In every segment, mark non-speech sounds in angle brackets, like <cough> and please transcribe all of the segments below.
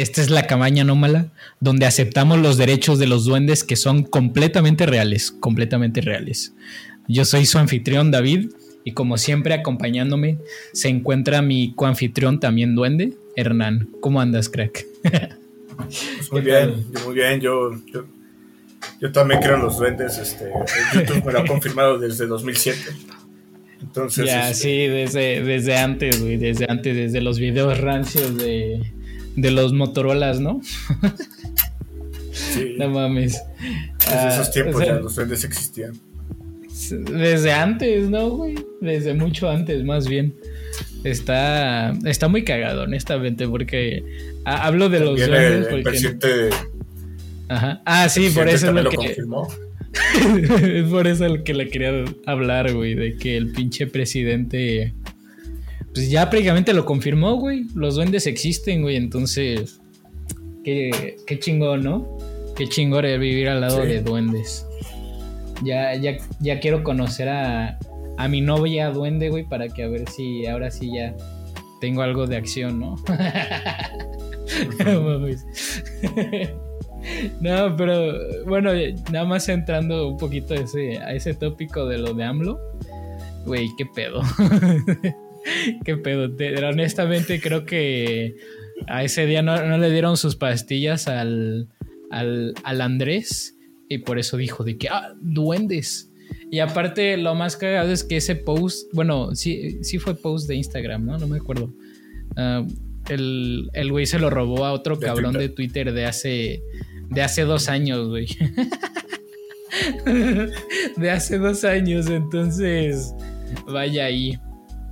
esta es la cabaña anómala donde aceptamos los derechos de los duendes que son completamente reales, completamente reales. Yo soy su anfitrión David y como siempre acompañándome se encuentra mi coanfitrión también duende, Hernán. ¿Cómo andas, crack? Pues muy bien, muy bien. Yo, yo, también creo en los duendes. Este, YouTube me lo ha confirmado desde 2007. Entonces, ya, este, sí, desde, desde antes, güey, desde antes, desde los videos rancios de, de los Motorolas, ¿no? Sí. no mames. Desde esos Ah, tiempos o sea, ya los duendes existían. Desde antes, ¿no, güey? Desde mucho antes, más bien. Está, está muy cagado, honestamente, porque hablo de los duendes el, el presidente, Ajá. Ah, sí, el por eso es lo lo que... confirmó. <laughs> es por eso el que le quería hablar, güey, de que el pinche presidente... Pues ya prácticamente lo confirmó, güey. Los duendes existen, güey, entonces... Qué, qué chingón, ¿no? Qué chingón es vivir al lado Sí. de duendes. Ya, ya, ya quiero conocer a, a mi novia duende, güey, para que a ver si ahora sí ya tengo algo de acción, ¿no? <laughs> No, pero bueno, nada más entrando un poquito a ese, a ese tópico de lo de AMLO. Güey, qué pedo. <laughs> <laughs> qué pedo. Te- honestamente creo que a ese día no, no le dieron sus pastillas al, al, al Andrés y por eso dijo de que, ah, duendes. Y aparte lo más cagado es que ese post, bueno, sí, sí fue post de Instagram, ¿no? No me acuerdo. Ah, el, el güey se lo robó a otro De cabrón Twitter. de Twitter de hace, de hace dos años, güey. <laughs> de hace dos años, entonces vaya ahí.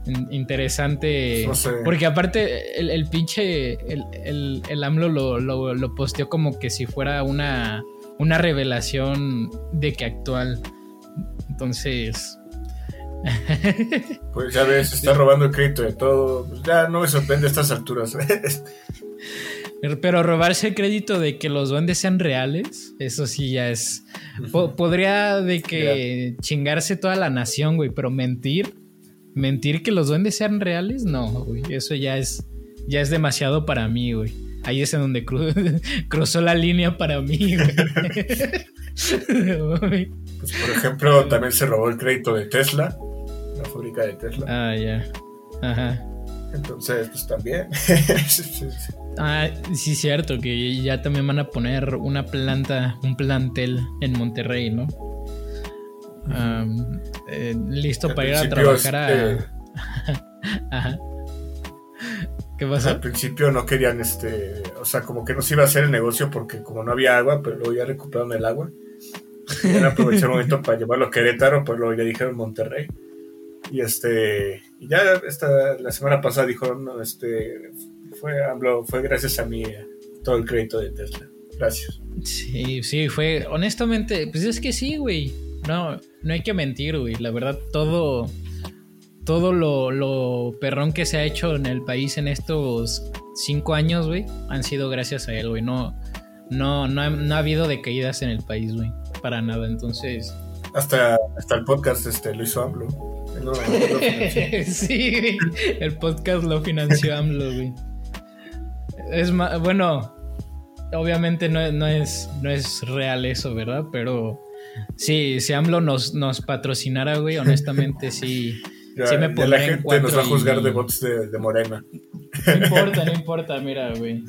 In- Interesante. No sé. Porque aparte el, el pinche, el, el, el AMLO lo, lo, lo posteó como que si fuera una, una revelación de que actual. Entonces... <laughs> Pues ya ves, está robando el crédito de todo. Pues ya no me sorprende a estas alturas. <laughs> Pero robarse el crédito de que los duendes sean reales, eso sí ya es. po- podría de que chingarse toda la nación, güey, pero mentir, mentir que los duendes sean reales, no, güey, eso ya es, ya es demasiado para mí, güey. Ahí es en donde cru- <laughs> cruzó la línea para mí, güey. <laughs> Pues, por ejemplo, también se robó el crédito de Tesla, la fábrica de Tesla. ah, ya. Ajá. Entonces, pues también. <laughs> Ah, sí, cierto, que ya también van a poner una planta, un plantel en Monterrey, ¿no? Eh, listo Al para ir a trabajar este, a. <laughs> Ajá. ¿Qué al pasó? principio no querían, este, o sea, como que no se iba a hacer el negocio porque como no había agua, pero luego ya recuperaron el agua. Querían aprovechar el momento para llevarlo a Querétaro, pues luego ya dijeron Monterrey. Y este, y ya esta, la semana pasada dijo, no, este, fue, habló, fue gracias a mí todo el crédito de Tesla. Gracias. Sí, sí, fue. Honestamente, pues es que sí, güey. No, no hay que mentir, güey. La verdad, todo. Todo lo, lo perrón que se ha hecho en el país en estos cinco años, güey, han sido gracias a él, güey. No, no, no, ha, no ha habido decaídas en el país, güey. Para nada. Entonces. Hasta, hasta el podcast este, lo hizo AMLO. Lo- <laughs> sí, güey. El podcast lo financió AMLO, güey. Es más, bueno, obviamente no, no es, no es real eso, ¿verdad? Pero sí, si AMLO nos, nos patrocinara, güey, honestamente sí. <laughs> Ya, Sí me ya la en gente nos va a juzgar y- de bots de, de Morena. No importa, no importa, mira, güey.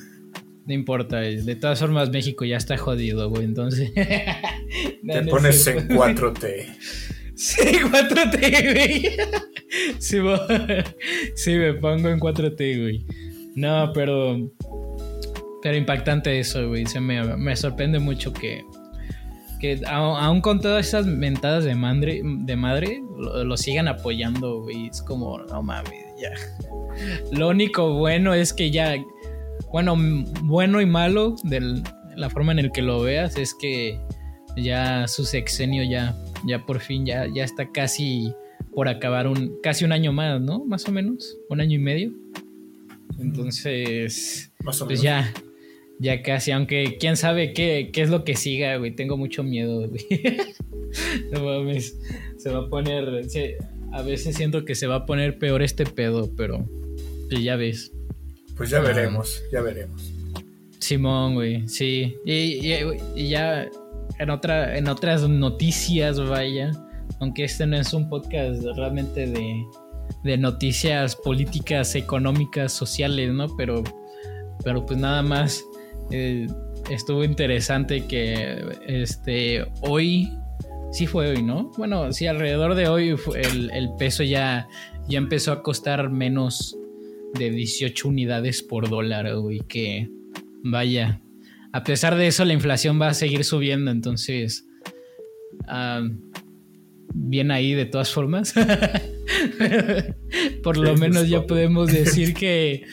No importa, eh, de todas formas México ya está jodido, güey, entonces... No, <laughs> Te no pones en 4T. Sí, 4T, güey. Sí, sí, me pongo en 4T, güey. No, pero. Pero impactante eso, güey. Se me, me sorprende mucho que. Que aún con todas esas mentadas de madre, de madre lo, lo sigan apoyando, güey. Es como, no mames, ya. Lo único bueno es que ya. Bueno, bueno y malo de la forma en el que lo veas es que ya su sexenio ya, ya por fin ya, ya está casi por acabar un casi un año más, ¿no? Más o menos, un año y medio. Entonces, Más o pues menos. ya, ya casi, aunque quién sabe qué, qué es lo que siga, güey. Tengo mucho miedo, güey. <laughs> no mames, se va a poner, se- a veces siento que se va a poner peor este pedo, pero pues ya ves. Pues ya Ah. veremos, ya veremos. Simón, güey, sí. Y, ya en, otra, en otras noticias, vaya, aunque este no es un podcast realmente de, de noticias políticas, económicas, sociales, ¿no? Pero, pero pues nada más eh, estuvo interesante que este hoy, sí fue hoy, ¿no? Bueno, sí, alrededor de hoy el, el peso ya, ya empezó a costar menos de 18 unidades por dólar, güey, que vaya. A pesar de eso, la inflación va a seguir subiendo, entonces... bien ahí de todas formas. <laughs> por lo menos ya podemos decir que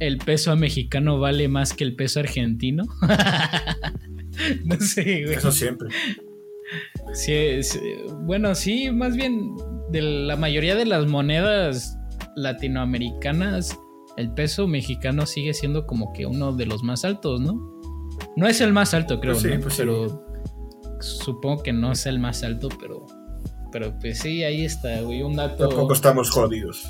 el peso mexicano vale más que el peso argentino. <laughs> no sé, güey. Eso siempre. bueno, sí, más bien de la mayoría de las monedas latinoamericanas, el peso mexicano sigue siendo como que uno de los más altos, ¿no? No es el más alto, creo, pues pues pero supongo que no es el más alto, pero pero pues sí, ahí está, güey, un dato. Tampoco estamos jodidos.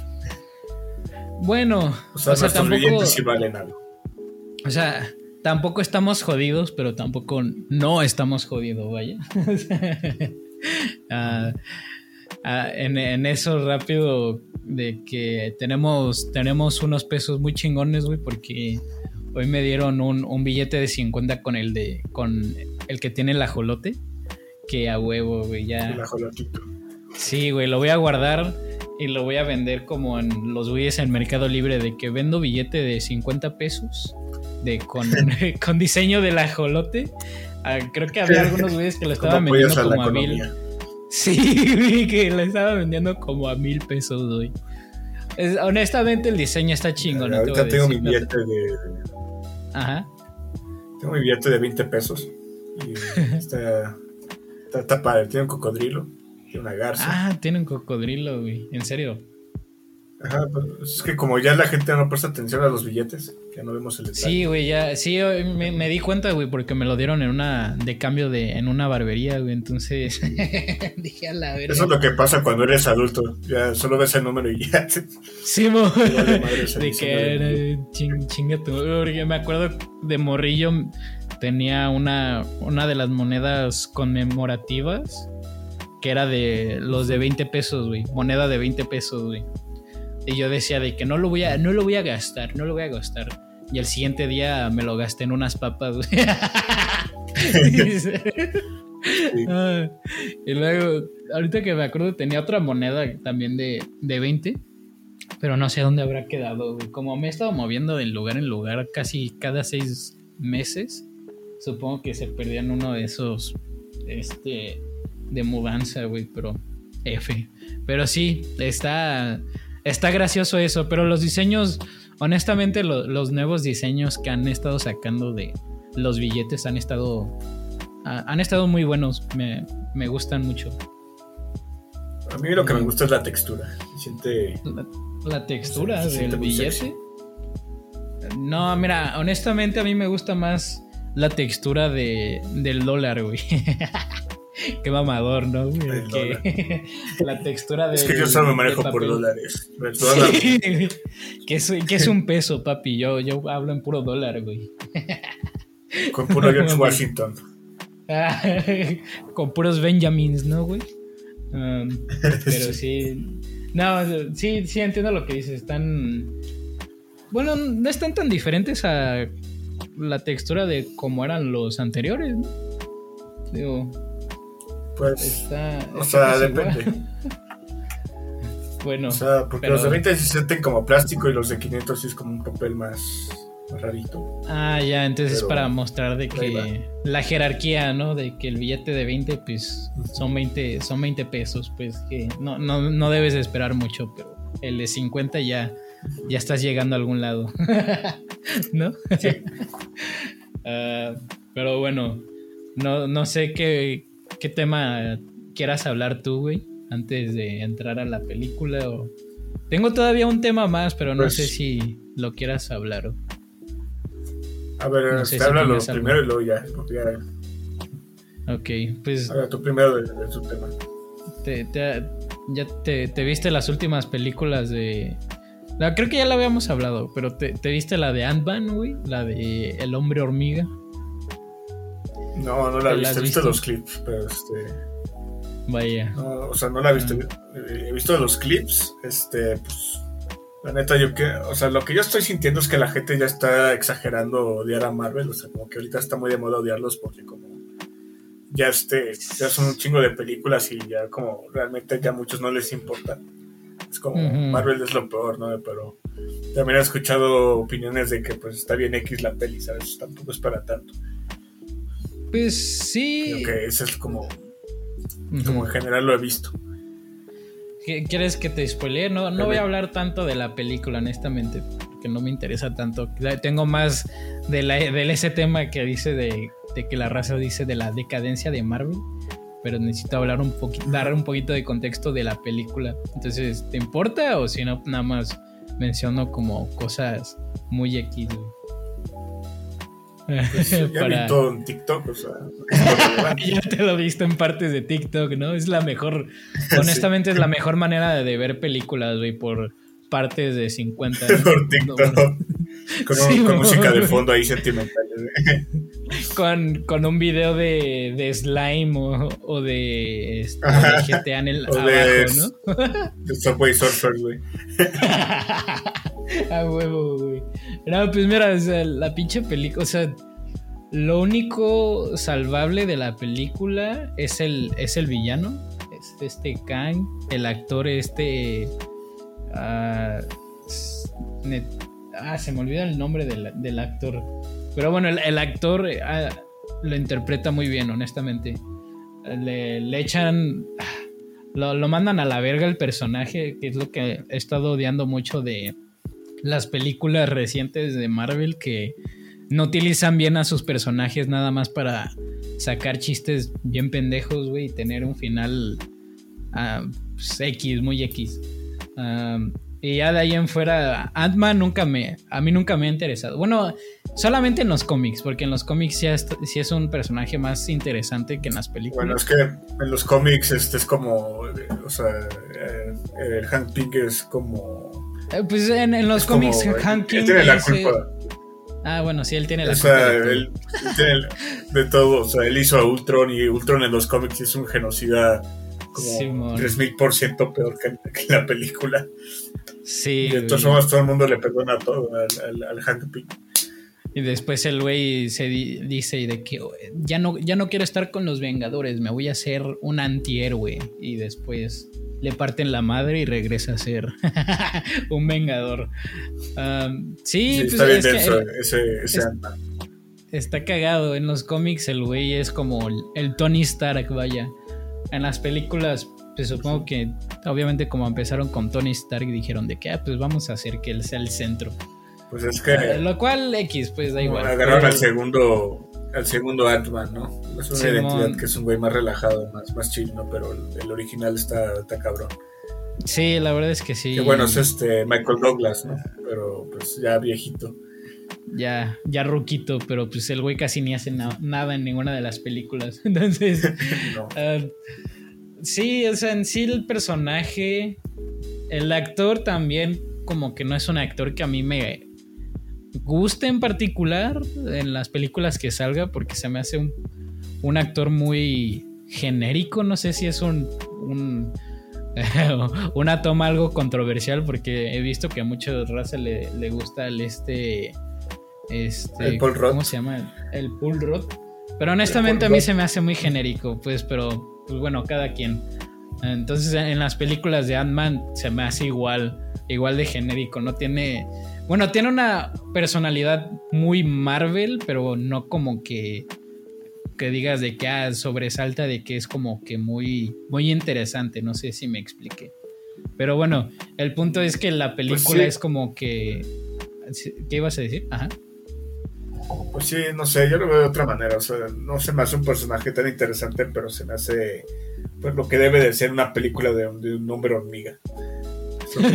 Bueno, o sea, tampoco sí valen algo. O sea, tampoco estamos jodidos, pero tampoco no estamos jodidos, vaya. <laughs> Ah, ah, en, eso rápido de que tenemos, tenemos unos pesos muy chingones, güey, porque hoy me dieron un, billete de 50 con el de con el que tiene el ajolote, que a huevo, güey, ya. El ajolotito. Sí, güey, lo voy a guardar y lo voy a vender como en los güeyes en Mercado Libre de que vendo billete de 50 pesos de con, <laughs> <laughs> con diseño del ajolote. Ah, creo que había algunos güeyes que lo <laughs> estaban vendiendo como a mil. Sí, que lo estaban vendiendo como a mil pesos, güey. honestamente el diseño está chingón. ahorita tengo mi billete de... Ajá. Tengo mi billete de 20 pesos. Y está, está, está padre, tiene un cocodrilo una garza. Ah, tiene un cocodrilo, güey. ¿En serio? Ajá, pues es que como ya la gente no presta atención a los billetes, ya no vemos el detalle. Sí, güey, ya, sí, me, di cuenta, güey, porque me lo dieron en una, de cambio de, en una barbería, güey, entonces <laughs> dije a la verga. Eso es lo que pasa cuando eres adulto, ya solo ves el número y ya. Sí, mo. <laughs> <laughs> de que ching, porque me acuerdo de morrillo, tenía una, una de las monedas conmemorativas que era de los de 20 pesos, güey. Moneda de 20 pesos, güey. Y yo decía de que no lo voy a, no lo voy a gastar, no lo voy a gastar. Y el siguiente día me lo gasté en unas papas, güey. <laughs> Ah, y luego, ahorita que me acuerdo, tenía otra moneda también de, de 20. Pero no sé dónde habrá quedado, güey. Como me he estado moviendo de lugar en lugar casi cada seis meses, supongo que se perdían uno de esos este, de mudanza, güey, pero F. Pero sí, está, está gracioso eso, pero los diseños, honestamente, los nuevos diseños que han estado sacando de los billetes han estado, han estado muy buenos, me, me gustan mucho. A mí lo que me gusta es la textura. siente... La, textura del billete. No, mira, honestamente a mí me gusta más la textura de, del dólar, güey. <laughs> <laughs> Qué mamador, ¿no? <laughs> la textura de. Es que yo solo me manejo por dólares. <laughs> que, es, que es un peso, papi. Yo, yo hablo en puro dólar, güey. Con puro George Washington. con puros Benjamins, ¿no, güey? Um, pero sí. No, sí, sí entiendo lo que dices. Están. Bueno, no están tan diferentes a la textura de como eran los anteriores, ¿no? Digo, pues. o sea, depende. <laughs> bueno. O sea, porque los de 20 se sienten como plástico y los de 500 sí es como un papel más, rarito. Ah, ya, entonces es para mostrar de que la jerarquía, ¿no? De que el billete de 20, pues son 20, son 20 pesos, pues que no, no, no debes esperar mucho, pero el de 50 ya, ya estás llegando a algún lado. <laughs> ¿No? Sí. <laughs> Ah, pero bueno, no, no sé qué, ¿Qué tema quieras hablar tú, güey? Antes de entrar a la película o... Tengo todavía un tema más, pero no pues sé si lo quieras hablar. O... A ver, no sé háblalo primero y luego ya, Ok, pues... Habla tú primero de, su tema. Te, ¿Ya te, te, viste las últimas películas de, creo que ya la habíamos hablado, pero ¿te, viste la de Ant-Man, güey? La de El Hombre Hormiga. No, no la he visto. He visto los clips, pero este. Vaya. o sea, no la he visto. He visto los clips. Este, pues. La neta, yo que. O sea, lo que yo estoy sintiendo es que la gente ya está exagerando odiar a Marvel. O sea, como que ahorita está muy de moda odiarlos porque, como. Ya, este, ya son un chingo de películas y ya, como realmente ya a muchos no les importa. Es como Marvel es lo peor, ¿no? Pero también he escuchado opiniones de que pues está bien X la peli, ¿sabes? Tampoco es para tanto. Pues sí. Creo que eso es como, como en general lo he visto. ¿Quieres que te spoilee? No, no voy a hablar tanto de la película, honestamente, porque no me interesa tanto. Tengo más de, la, de ese tema que dice de, de, que la raza dice de la decadencia de Marvel, pero necesito hablar un poquito, dar un poquito de contexto de la película. Entonces, ¿te importa o si no, nada más menciono como cosas muy X? Pues ya vi todo en TikTok, o sea. <laughs> ya te lo viste en partes de TikTok, ¿no? Es la mejor, <laughs> honestamente es la mejor manera de, ver películas, güey, por partes de 50. <laughs> por TikTok. Con, música de fondo ahí sentimental. con, con un video de, de slime o, o de, este, de, GTA en el abajo, de, ¿no? de Subway Surfers, güey. A huevo, güey. No, pues mira, la pinche película, o sea, lo único salvable de la película es el, es el villano. Este, este Kang, el actor este... ah, ah se me olvida el nombre del, actor. Pero bueno, el, actor ah, lo interpreta muy bien, honestamente. Le, le echan... Lo, lo, mandan a la verga el personaje, que es lo que he estado odiando mucho de, las películas recientes de Marvel que no utilizan bien a sus personajes nada más para sacar chistes bien pendejos, güey, y tener un final uh, X, muy X. y ya de ahí en fuera, Ant-Man nunca me, a mí nunca me ha interesado. Bueno, solamente en los cómics, porque en los cómics sí es, es un personaje más interesante que en las películas. Bueno, es que en los cómics este es como, o sea, eh, el Hank es como pues en, los cómics, Hank Él tiene la culpa. Ah, bueno, sí, él tiene la o Sea, él, tiene de todo. O sea, él hizo a Ultron y Ultron en los cómics es un genocida como 3000% peor que, que, la película. Sí. Y de todas formas, todo el mundo le perdona todo al, al, Hank Pym. Y después el güey se dice de que ya no, ya no quiero estar con los Vengadores, me voy a hacer un antihéroe. Y después le parten la madre y regresa a ser <laughs> un vengador. sí, pues, está bien denso ese, ese Está cagado. En los cómics el güey es como el, Tony Stark, vaya. En las películas, pues supongo que obviamente como empezaron con Tony Stark dijeron de que, ah, pues vamos a hacer que él sea el centro. Pues es que... Ah, lo cual X, pues da igual. Agarraron al segundo al segundo Ant-Man, ¿no? Es una identidad que es un güey más relajado, más, más chill, ¿no? Pero el, original está, está, cabrón. Sí, la verdad es que sí. Que bueno, es este Michael Douglas, ¿no? Pero pues ya viejito. Ya, ya ruquito, pero pues el güey casi ni hace nada en ninguna de las películas. <laughs> Entonces, <laughs> ah, sí, o sea, en sí el personaje, el actor también como que no es un actor que a mí me, gusta en particular en las películas que salga porque se me hace un, actor muy genérico. No sé si es un, <laughs> una toma algo controversial porque he visto que a muchas razas le, le gusta el este, este el Paul ¿cómo se llama? El, Paul Rudd. Pero honestamente a mí se me hace muy genérico, pues, pero pues bueno, cada quien. Entonces en las películas de Ant-Man se me hace igual, igual de genérico, no tiene bueno, tiene una personalidad muy Marvel, pero no como que que digas de que ah, sobresalta de que es como que muy muy interesante, no sé si me expliqué. Pero bueno, el punto es que la pues película es como que ¿qué ibas a decir? Ajá. Pues sí, no sé, yo lo veo de otra manera, o sea, no se me hace un personaje tan interesante, pero se me hace pues lo que debe de ser una película de, un hombre hormiga.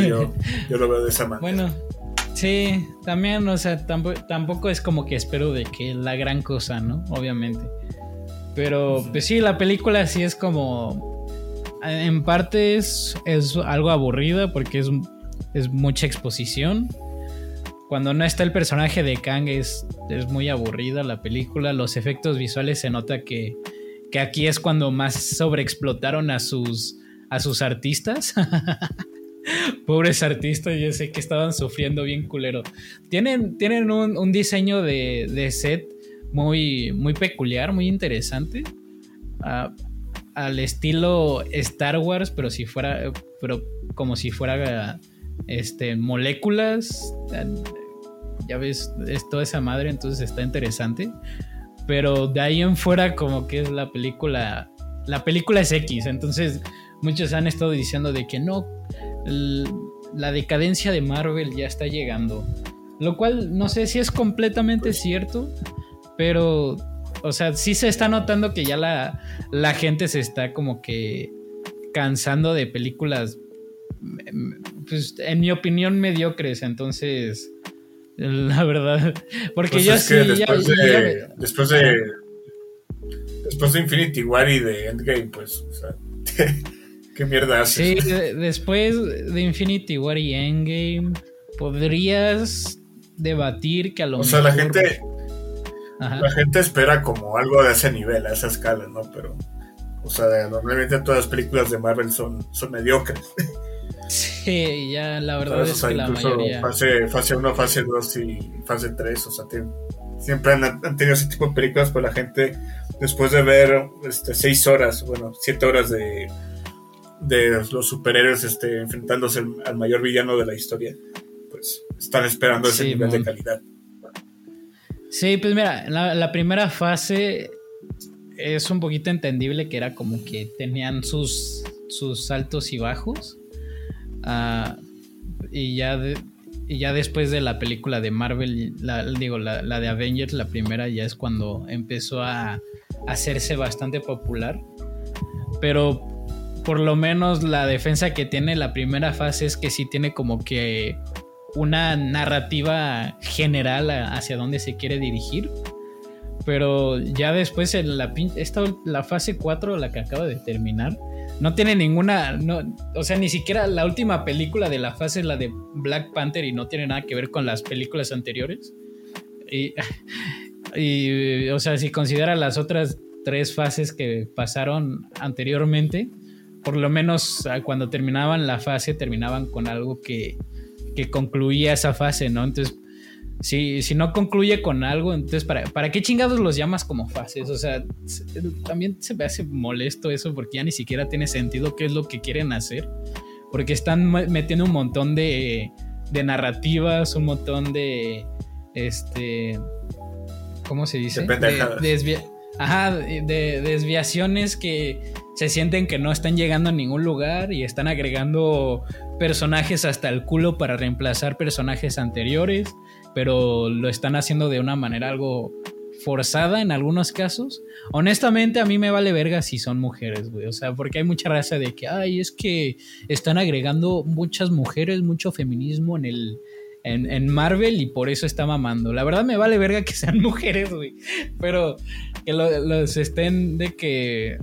yo, <laughs> yo lo veo de esa manera. Bueno, Sí, también, o sea, tampoco, es como que espero de que la gran cosa, ¿no? Obviamente. Pero, pues sí, la película sí es como. En parte es, algo aburrida porque es es mucha exposición. Cuando no está el personaje de Kang es, es muy aburrida la película. Los efectos visuales se nota que, que aquí es cuando más sobreexplotaron a sus, a sus artistas. <laughs> <laughs> Pobres artistas, yo sé que estaban sufriendo bien culero. Tienen, tienen un, diseño de, set muy, muy peculiar, muy interesante. Ah, al estilo Star Wars, pero si fuera. Pero como si fuera este, moléculas. Ya ves, es toda esa madre, entonces está interesante. Pero de ahí en fuera, como que es la película. La película es X, entonces muchos han estado diciendo de que no, la decadencia de Marvel ya está llegando. Lo cual no sé si es completamente cierto, pero, o sea, sí se está notando que ya la, la gente se está como que cansando de películas, pues, en mi opinión, mediocres. Entonces, la verdad, <laughs> porque pues yo sí... Después, de, después de... Después de Infinity War y de Endgame, pues, o sea... <laughs> ¿Qué mierda haces? Sí, después de Infinity War y Endgame, podrías debatir que a lo mejor. O sea, la gente. La gente espera como algo de ese nivel, a esa escala, ¿no? Pero. O sea, normalmente todas las películas de Marvel son, son mediocres. <laughs> Sí, ya la verdad es que la mayoría. Fase, fase 1, fase 2 y fase 3, o sea, siempre han, han, tenido ese tipo de películas, pues la gente, después de ver este, 6 horas, bueno, 7 horas de de los superhéroes este, enfrentándose al mayor villano de la historia, pues están esperando ese nivel de calidad. Sí, pues mira, la, primera fase es un poquito entendible que era como que tenían sus, sus altos y bajos. Ah, y ya y ya después de la película de Marvel, la, digo, la, la, de Avengers, la primera ya es cuando empezó a hacerse bastante popular. Pero por lo menos la defensa que tiene la primera fase es que sí tiene como que una narrativa general hacia dónde se quiere dirigir. Pero ya después en la, esta, la fase 4, la que acaba de terminar, no tiene ninguna. No, o sea, ni siquiera la última película de la fase es la de Black Panther y no tiene nada que ver con las películas anteriores. Y, <laughs> y o sea, si considera las otras tres fases que pasaron anteriormente, por lo menos cuando terminaban la fase, terminaban con algo que, concluía esa fase, ¿no? Entonces, si, si no concluye con algo, entonces, ¿para, ¿para qué chingados los llamas como fases? O sea, también se me hace molesto eso porque ya ni siquiera tiene sentido qué es lo que quieren hacer. Porque están metiendo un montón de, de narrativas, un montón de. Este. ¿Cómo se dice? De, ajá, de desviaciones que se sienten que no están llegando a ningún lugar y están agregando personajes hasta el culo para reemplazar personajes anteriores, pero lo están haciendo de una manera algo forzada en algunos casos. Honestamente, a mí me vale verga si son mujeres, güey. O sea, porque hay mucha raza de que, ay, es que están agregando muchas mujeres, mucho feminismo en el. En, Marvel y por eso está mamando. La verdad me vale verga que sean <laughs> mujeres, güey. Pero que los estén de que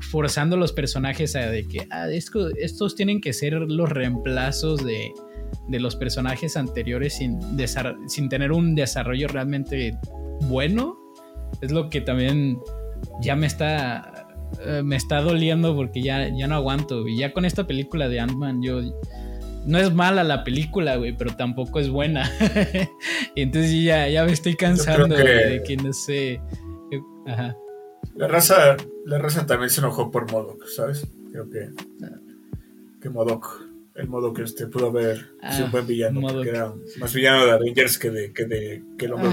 forzando los personajes a de que ah, estos tienen que ser los reemplazos de, los personajes anteriores sin, sin tener un desarrollo realmente bueno. Es lo que también ya me está, eh, me está doliendo porque ya, ya no aguanto. Y ya con esta película de Ant-Man, yo. No es mala la película, güey, pero tampoco es buena. <laughs> y entonces ya, ya me estoy cansando de que no sé. Ajá. La raza, la raza también se enojó por Modok, ¿sabes? Creo que, que Modok, el modo que este pudo haber sido un buen villano, porque era más villano de Avengers que de, que de que el hombre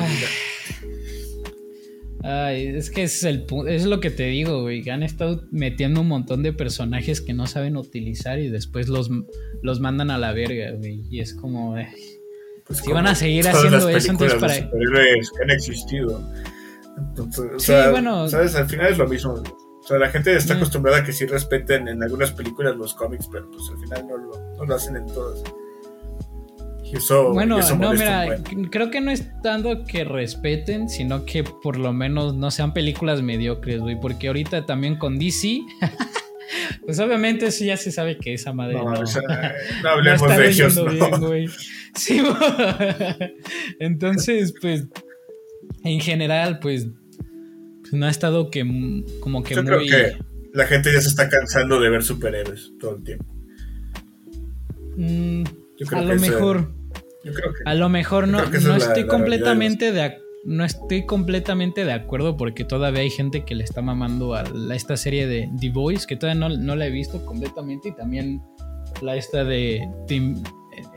Ay, es que es, el, es lo que te digo, güey. Han estado metiendo un montón de personajes que no saben utilizar y después los, los mandan a la verga, güey. Y es como. pues si van a seguir haciendo eso, entonces para. que han existido. Entonces, sí, bueno. ¿sabes? Al final es lo mismo. O sea, la gente está acostumbrada a que sí respeten en algunas películas los cómics, pero pues al final no lo, lo hacen en todas. Bueno, no, mira, creo que no es tanto que respeten, sino que por lo menos no sean películas mediocres, güey. Porque ahorita también con DC, <laughs> pues obviamente eso ya se sabe que esa madre no, no, <laughs> hablemos de ellos, Bien, sí, <laughs> entonces, pues, en general, pues, pues, no ha estado que como que Yo muy... Creo que la gente ya se está cansando de ver superhéroes todo el tiempo. Mm, a lo mejor. A lo mejor no, no estoy completamente de no estoy completamente de acuerdo porque todavía hay gente que le está mamando a esta serie de The Voice, que todavía no, la he visto completamente, y también la esta de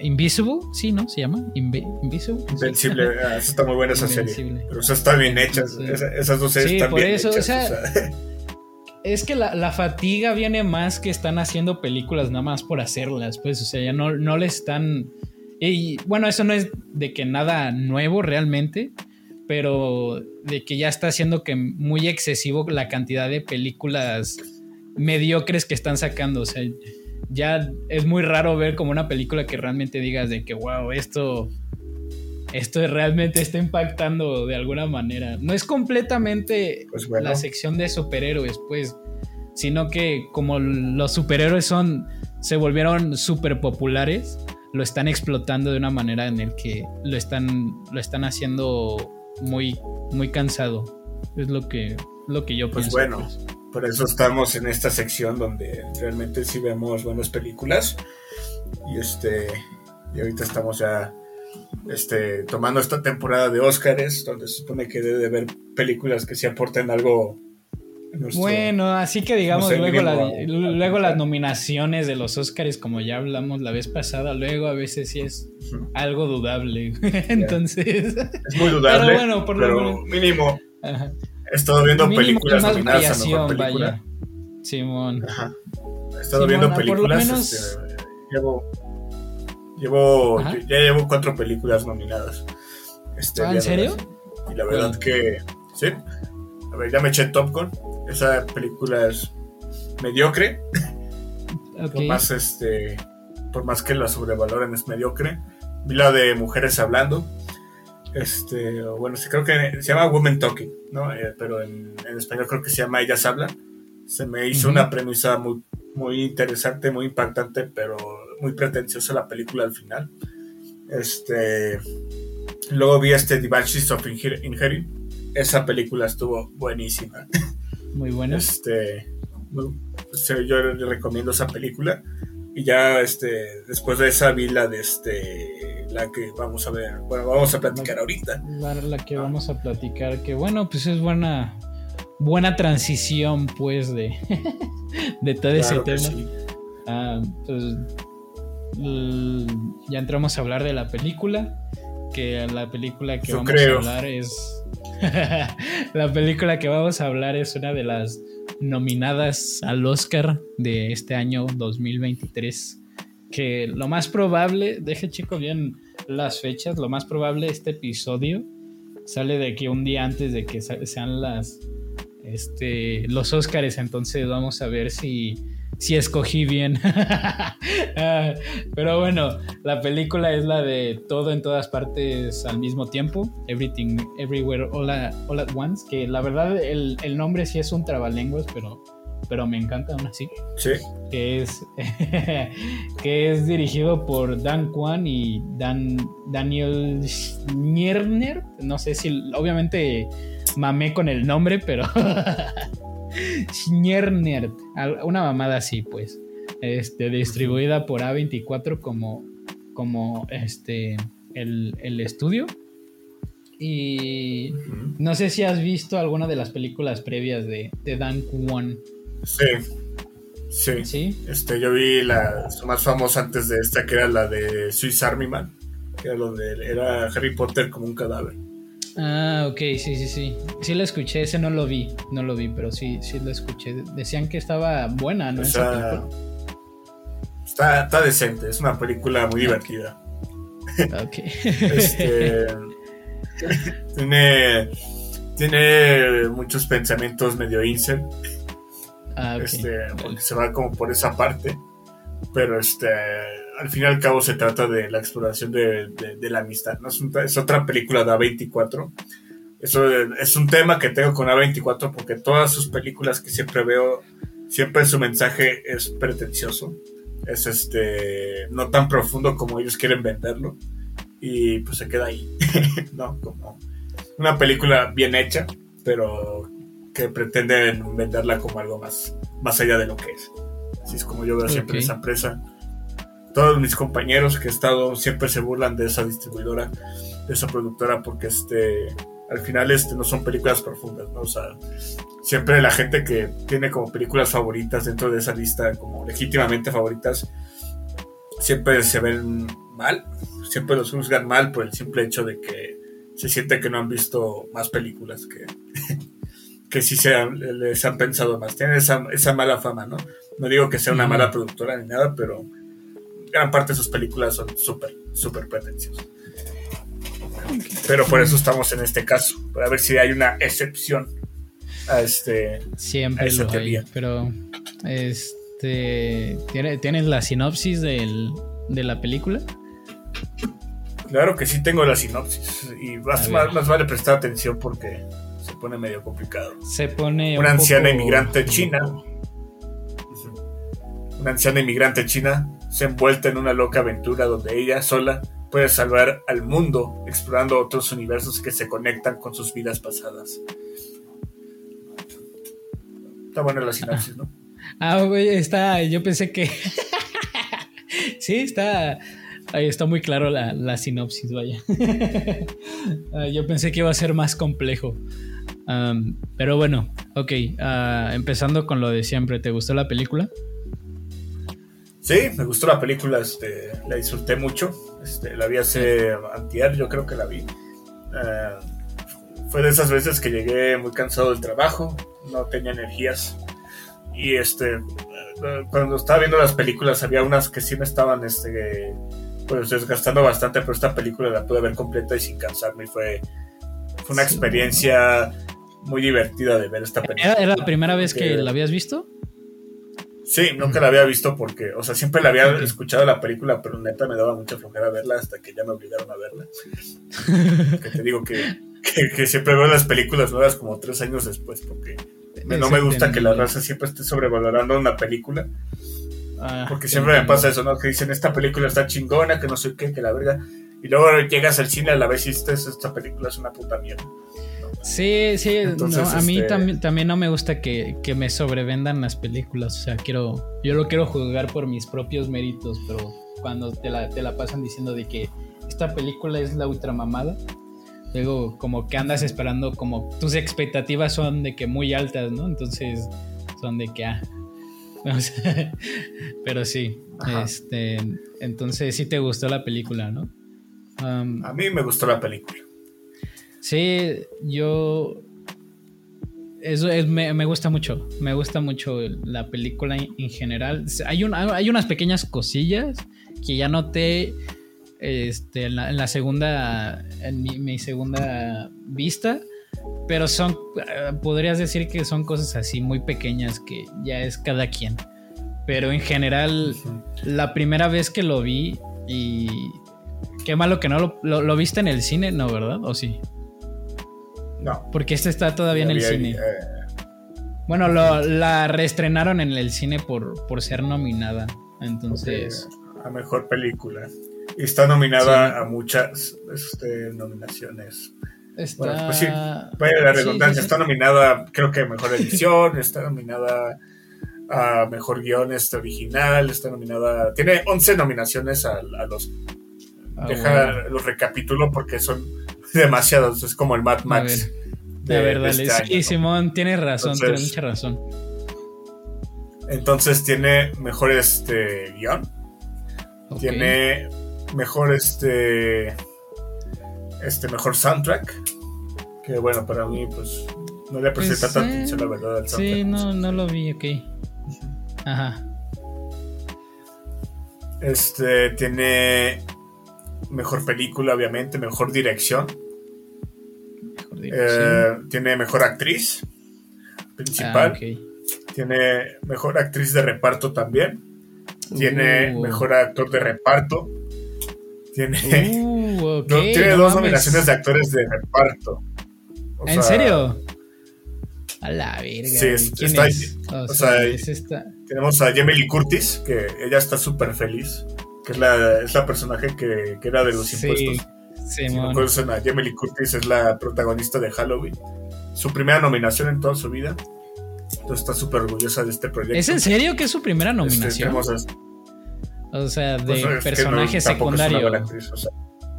Invisible, sí, ¿no? Se llama Invisible. Invencible, ah, está muy buena esa serie. Pero eso está bien hecha, esas dos series están bien hechas. O sea, <laughs> Es que la, fatiga viene más que están haciendo películas nada más por hacerlas, pues, o sea, ya no, no le están... Y bueno, eso no es de que nada nuevo realmente, pero de que ya está haciendo que muy excesivo la cantidad de películas mediocres que están sacando, o sea, ya es muy raro ver como una película que realmente digas de que, wow, esto esto realmente está impactando de alguna manera. No es completamente pues la sección de superhéroes, pues, sino que como los superhéroes son, se volvieron súper populares, lo están explotando de una manera en el que lo están, lo están haciendo muy, muy cansado. Es lo que, lo que yo pues pienso. Bueno, pues bueno, por eso estamos en esta sección donde realmente sí vemos buenas películas. Y este, y ahorita estamos ya este, tomando esta temporada de Óscares, donde se supone que debe haber películas que se aporten algo. Bueno, así que digamos, luego, luego las nominaciones de los Óscares, como ya hablamos la vez pasada, luego a veces sí es algo dudable. <laughs> Entonces. Es muy dudable. Pero bueno, por lo menos. Mínimo. He estado viendo películas nominadas a mejor película. Simón. He estado viendo películas. Este, llevo Llevo, ya llevo cuatro películas nominadas. Este, ¿Ah, ¿En serio? Y la verdad que, sí. A ver, ya me eché Top Gun. Esa película es mediocre. Por más este, por más que la sobrevaloren es mediocre. Vi la de Mujeres Hablando. Este, bueno, sí, creo que se llama Women Talking, ¿no? Eh, pero en, español creo que se llama Ellas Hablan. Se me hizo una premisa muy, muy interesante, muy impactante, pero muy pretenciosa la película al final. Este, luego vi este The Banshees of Inherit. Esa película estuvo buenísima. Muy buena. Este, yo le recomiendo esa película. Y ya este, después de esa vi la de este, la que vamos a ver, bueno, vamos a platicar ahorita. La, que vamos a platicar, que bueno, pues es buena, buena transición pues de, <laughs> de todo ese tema. Ah, pues ya entramos a hablar de la película. Que la película que vamos a hablar es. <laughs> la película que vamos a hablar es una de las nominadas al Oscar de este año 2023. Que lo más probable, deje chico bien las fechas, lo más probable este episodio sale de que un día antes de que sean las este los Oscars, entonces vamos a ver si si escogí bien. <laughs> Ah, pero bueno, la película es la de todo en todas partes al mismo tiempo. Everything, Everywhere, All, at, Once. Que la verdad el, nombre sí es un trabalenguas, pero, pero me encanta aún así. Sí. Que es, <laughs> que es dirigido por Dan Kwan y Dan, Daniel Nierner. No sé si, obviamente mamé con el nombre, pero... <laughs> Nerd, una mamada así, pues. Este, distribuida por A24 como, como este, el, estudio. Y no sé si has visto alguna de las películas previas de, Dan Kwon. Sí. Sí. Este, yo vi la más famosa antes de esta, que era la de Swiss Army Man, que era donde era Harry Potter como un cadáver. Ah, ok, sí, sí, sí. Sí la escuché, ese no lo vi, no lo vi, pero sí, sí lo escuché. Decían que estaba buena, ¿no? Está, está, decente, es una película muy divertida. Ok. <laughs> este, <laughs> tiene, tiene muchos pensamientos medio incel. Ah, okay. Este, porque se va como por esa parte. Pero este al fin y al cabo se trata de la exploración de, la amistad. ¿no? Es, otra película de A24. Eso es un tema que tengo con A24 porque todas sus películas que siempre veo siempre su mensaje es pretencioso, es este no tan profundo como ellos quieren venderlo y pues se queda ahí, <laughs> ¿no? Como una película bien hecha, pero que pretenden venderla como algo más, más allá de lo que es. Así es como yo veo siempre esa empresa. Todos mis compañeros que he estado siempre se burlan de esa distribuidora, de esa productora, porque este al final este no son películas profundas, ¿no? O sea, siempre la gente que tiene como películas favoritas dentro de esa lista, como legítimamente favoritas, siempre se ven mal, siempre los juzgan mal por el simple hecho de que se siente que no han visto más películas que, <laughs> que sí se les han pensado más. Tienen esa, esa mala fama, ¿no? No digo que sea una mala productora ni nada, pero gran parte de sus películas son súper, súper pretenciosas. Pero por eso estamos en este caso, para ver si hay una excepción a este. Siempre lo hay, pero este, ¿tienes la sinopsis del, de la película? Claro que sí tengo la sinopsis y más, más, vale prestar atención porque se pone medio complicado. Se pone una anciana inmigrante china. Una anciana inmigrante china se envuelta en una loca aventura donde ella sola puede salvar al mundo explorando otros universos que se conectan con sus vidas pasadas. Está buena la sinopsis, ¿no? <laughs> Ah, güey, está. Yo pensé que. <laughs> sí, está. Ahí está muy claro la, sinopsis, vaya. <laughs> Ah, yo pensé que iba a ser más complejo. pero bueno, ok. Ah, empezando con lo de siempre, ¿te gustó la película? Sí, me gustó la película, este, la disfruté mucho. Este, la vi hace antier, yo creo que la vi. Eh, fue de esas veces que llegué muy cansado del trabajo, no tenía energías. Y este, eh, cuando estaba viendo las películas, había unas que sí me estaban este, pues, desgastando bastante, pero esta película la pude ver completa y sin cansarme. Fue, fue una experiencia muy divertida de ver esta película. ¿Era, la primera vez que la habías visto? Sí, nunca la había visto porque, o sea, siempre la había escuchado la película, pero neta me daba mucha flojera verla hasta que ya me obligaron a verla. que te digo que, que, siempre veo las películas nuevas como tres años después porque no me gusta que la raza siempre esté sobrevalorando una película. Ah, porque siempre me pasa eso, ¿no? Que dicen, esta película está chingona, que no sé qué, que la verga. Y luego llegas al cine a la vez y esta película es una puta mierda. Sí, sí, a mí este, también, también no me gusta que, me sobrevendan las películas. O sea, quiero, yo lo quiero juzgar por mis propios méritos, pero cuando te la, te la pasan diciendo de que esta película es la ultramamada, luego como que andas esperando, como tus expectativas son de que muy altas, ¿no? Entonces son de que, ah, <laughs> pero sí, este, entonces sí te gustó la película, ¿no? a mí me gustó la película. Sí, yo. Eso es, me, gusta mucho. Me gusta mucho la película en, general. Hay, hay unas pequeñas cosillas que ya noté este, en, la, segunda. En mi, segunda vista. Pero son. Podrías decir que son cosas así muy pequeñas que ya es cada quien. Pero en general, la primera vez que lo vi y. Qué malo que no lo, lo, lo viste en el cine, ¿no, verdad? ¿O sí? No. Porque este está todavía en el cine. Eh, bueno, la reestrenaron en el cine por, por ser nominada. Entonces. a mejor película. Y está nominada a muchas este, nominaciones. Está... pues sí, la redundancia. está nominada, creo que a mejor edición, está nominada a mejor guion este original, está nominada. Tiene 11 nominaciones a, los. Ah, deja, los recapitulo porque son <laughs> demasiados, es como el Mad Max. De, verdad, este sí, Simón, tienes razón, tiene mucha razón. Entonces tiene mejor este guion. Tiene mejor este. Este mejor soundtrack. Que bueno, para mí, pues. No le presté pues, tanta atención, la verdad, al soundtrack. Sí, no, no lo vi, ok. Ajá. Este tiene mejor película, obviamente, mejor dirección. Eh, tiene mejor actriz principal. Ah, tiene mejor actriz de reparto también. Tiene uh. mejor actor de reparto. Tiene, uh, <laughs> tiene dos nominaciones de actores de reparto. ¿En serio? A la verga. Sí, güey. es- ¿Quién está- es? O, o sea, sea, es esta. Tenemos a Jamie Lee Curtis, que ella está súper feliz, que es la, es la personaje que, que era de los Sí, impuestos. Si no conocen a Jamie Lee Curtis, es la protagonista de Halloween. Su primera nominación en toda su vida. Entonces está súper orgullosa de este proyecto. ¿Es en serio que es su primera Este, nominación? o sea, de pues, es que no, personaje tampoco es una secundario. buena actriz, o sea,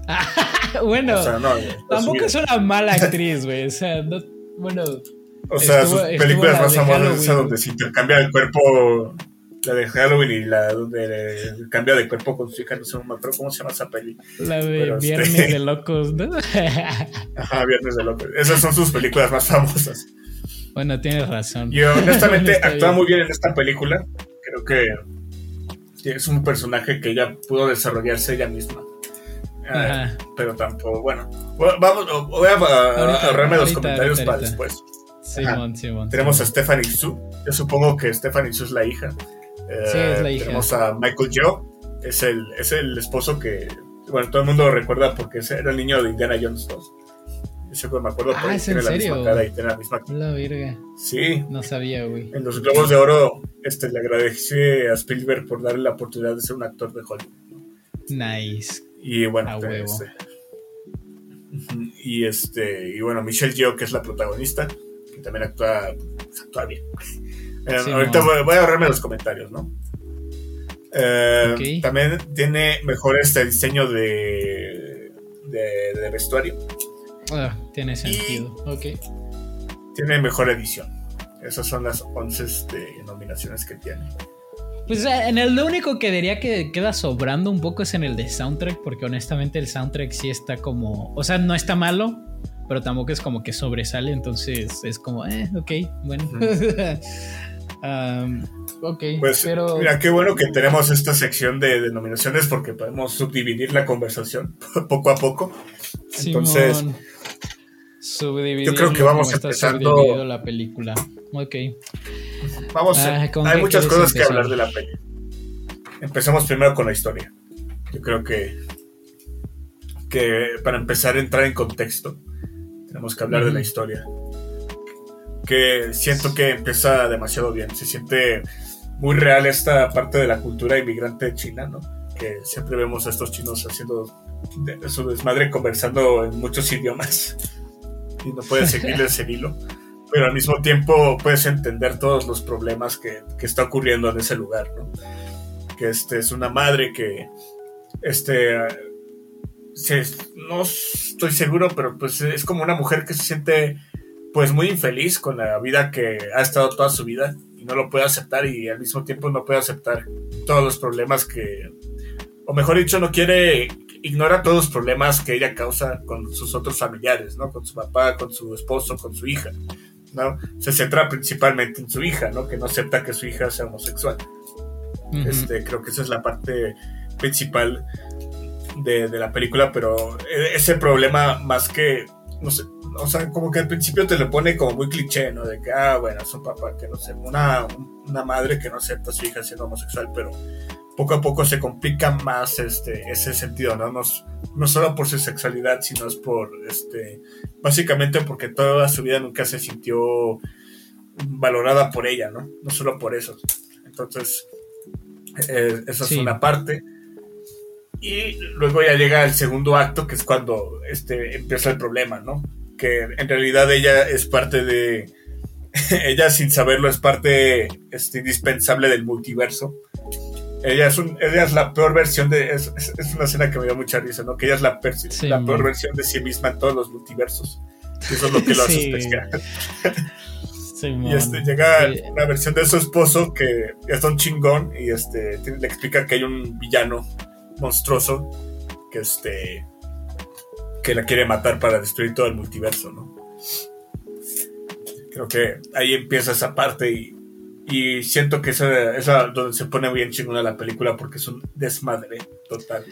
<laughs> bueno, o sea, no, toda su tampoco es una mala actriz, güey. O sea, no, bueno, O sea, estuvo- sus películas la más famosas es donde se intercambia el cuerpo. La de Halloween y la donde cambia de cuerpo con su hija, no sé, no me acuerdo cómo se llama esa peli. la de Pero, este- Viernes de <laughs> Locos, ¿no? <laughs> Ajá, Viernes de Locos. Esas son sus películas más famosas. bueno, tienes razón. Y honestamente <laughs> actúa muy bien en esta película. Creo que es un personaje que ella pudo desarrollarse ella misma. Ajá. pero tampoco, bueno. Bueno, Vamos, voy a, Ahorita, ahorrarme los comentarios ahorita, para después. Simón, Simón. Tenemos a. Stephanie Su. Yo supongo que Stephanie Su es la hija. Eh, Sí, es la hija. Tenemos a Michael Joe. Es el, es el esposo que, bueno, todo el mundo lo recuerda porque ese era el niño de Indiana Jones 2. Yo que me acuerdo Ah, ¿es en tiene la serio? misma cara y tiene la misma. La verga. Sí, No sabía, güey. en los Globos de Oro este, le agradecí a Spielberg por darle la oportunidad de ser un actor de Hollywood. Nice. Y bueno, A pues, huevo. este, y este y bueno, Michelle Yeoh, que es la protagonista, que también actúa, pues, actúa bien. Eh, Sí, ahorita no. voy, voy a ahorrarme los comentarios, ¿no? Eh. También tiene mejor este diseño de, de, de vestuario. Ah, tiene sentido. Ok. Tiene mejor edición. Esas son las 11 este, nominaciones que tiene. Pues eh, en el lo único que diría que queda sobrando un poco es en el de soundtrack, porque honestamente el soundtrack sí está como, o sea, no está malo, pero tampoco es como que sobresale, entonces es como, eh, ok, bueno. <laughs> Um, ok, Pues pero mira, qué bueno que tenemos esta sección de denominaciones porque podemos subdividir la conversación <laughs> poco a poco. Entonces, Simón, subdividirlo yo creo que vamos empezando- subdividido la película. Ok. vamos, Ah, ¿con hay muchas cosas que hablar de la peli. Empezamos primero con la historia. Yo creo que, que para empezar a entrar en contexto, tenemos que hablar de la historia. Que siento que empieza demasiado bien. Se siente muy real esta parte de la cultura inmigrante china, ¿no? Que siempre vemos a estos chinos haciendo su desmadre conversando en muchos idiomas y no puedes seguirles el hilo. Pero al mismo tiempo puedes entender todos los problemas que, que está ocurriendo en ese lugar, ¿no? Que este es una madre que este se- no estoy seguro, pero pues es como una mujer que se siente pues muy infeliz con la vida que ha estado toda su vida y no lo puede aceptar y al mismo tiempo no puede aceptar todos los problemas que, o mejor dicho, no quiere, ignora todos los problemas que ella causa con sus otros familiares, ¿no? Con su papá, con su esposo, con su hija, ¿no? Se centra principalmente en su hija, ¿no? Que no acepta que su hija sea homosexual. Este, creo que esa es la parte principal de, de la película, pero e- ese problema más que, no sé, o sea, como que al principio te lo pone como muy cliché, ¿no? De que, ah, bueno, es un papá que no sé, una, una madre que no acepta a su hija siendo homosexual, pero poco a poco se complica más este, ese sentido, ¿no? No, no solo por su sexualidad, sino es por, este, básicamente porque toda su vida nunca se sintió valorada por ella, ¿no? No solo por eso. Entonces, eh, esa Sí. es una parte. Y luego ya llega el segundo acto, que es cuando este, empieza el problema, ¿no? Que en realidad ella es parte de. <laughs> ella, sin saberlo, es parte este, indispensable del multiverso. Ella es, un, ella es la peor versión de. Es, es- una escena que me dio mucha risa, ¿no? Que ella es la, Sí, la peor versión de sí misma en todos los multiversos. Eso es lo que lo hace Sí. especial. <laughs> Simón. Y este, llega Sí. una versión de su esposo que es un chingón y este te- le explica que hay un villano monstruoso que este que la quiere matar para destruir todo el multiverso, ¿no? Creo que ahí empieza esa parte y, y siento que esa es donde se pone bien chingona la película porque es un desmadre total.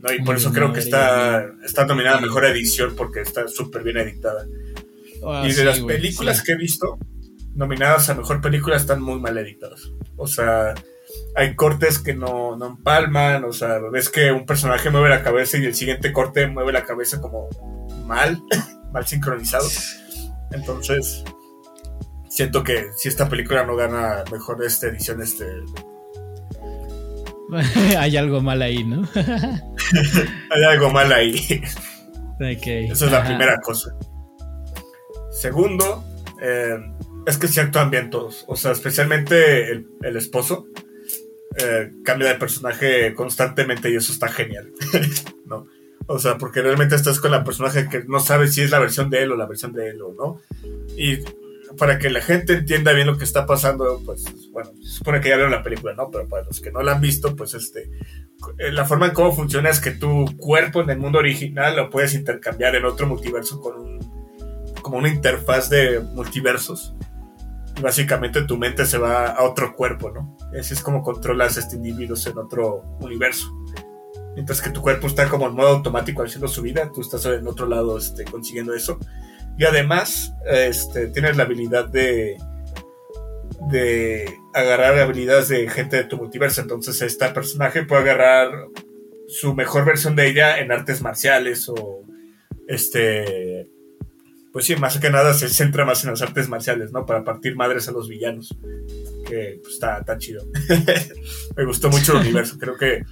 ¿no? Y por eso creo que está, está nominada a mejor edición porque está súper bien editada. Ah, Y de sí, las películas sí. que he visto nominadas a mejor película están muy mal editadas. O sea, hay cortes que no, no empalman. O sea, ves que un personaje mueve la cabeza y el siguiente corte mueve la cabeza como mal, <laughs> mal sincronizado. Entonces, siento que si esta película no gana mejor esta edición, este... <laughs> Hay algo mal ahí, ¿no? <laughs> Hay algo mal ahí. Esa es la primera cosa. Segundo, eh, es que se actúan bien todos. O sea, especialmente el, esposo. Eh, cambia de personaje constantemente y eso está genial. <laughs> ¿No? O sea, porque realmente estás con la personaje que no sabes si es la versión de él o la versión de él o no. Y para que la gente entienda bien lo que está pasando, pues bueno, se supone que ya vieron la película, ¿no? Pero para los que no la han visto, pues este, eh, la forma en cómo funciona es que tu cuerpo en el mundo original lo puedes intercambiar en otro multiverso con un, como una interfaz de multiversos. Básicamente tu mente se va a otro cuerpo, ¿no? Así es como controlas a este individuo en otro universo. Mientras que tu cuerpo está como en modo automático haciendo su vida, tú estás en otro lado este, consiguiendo eso. Y además, este, tienes la habilidad de, de agarrar habilidades de gente de tu multiverso. Entonces, este personaje puede agarrar su mejor versión de ella en artes marciales o este. Pues sí, más que nada se centra más en las artes marciales, ¿no? Para partir madres a los villanos. Que pues, está, tan chido. <laughs> Me gustó mucho el <laughs> universo. Creo que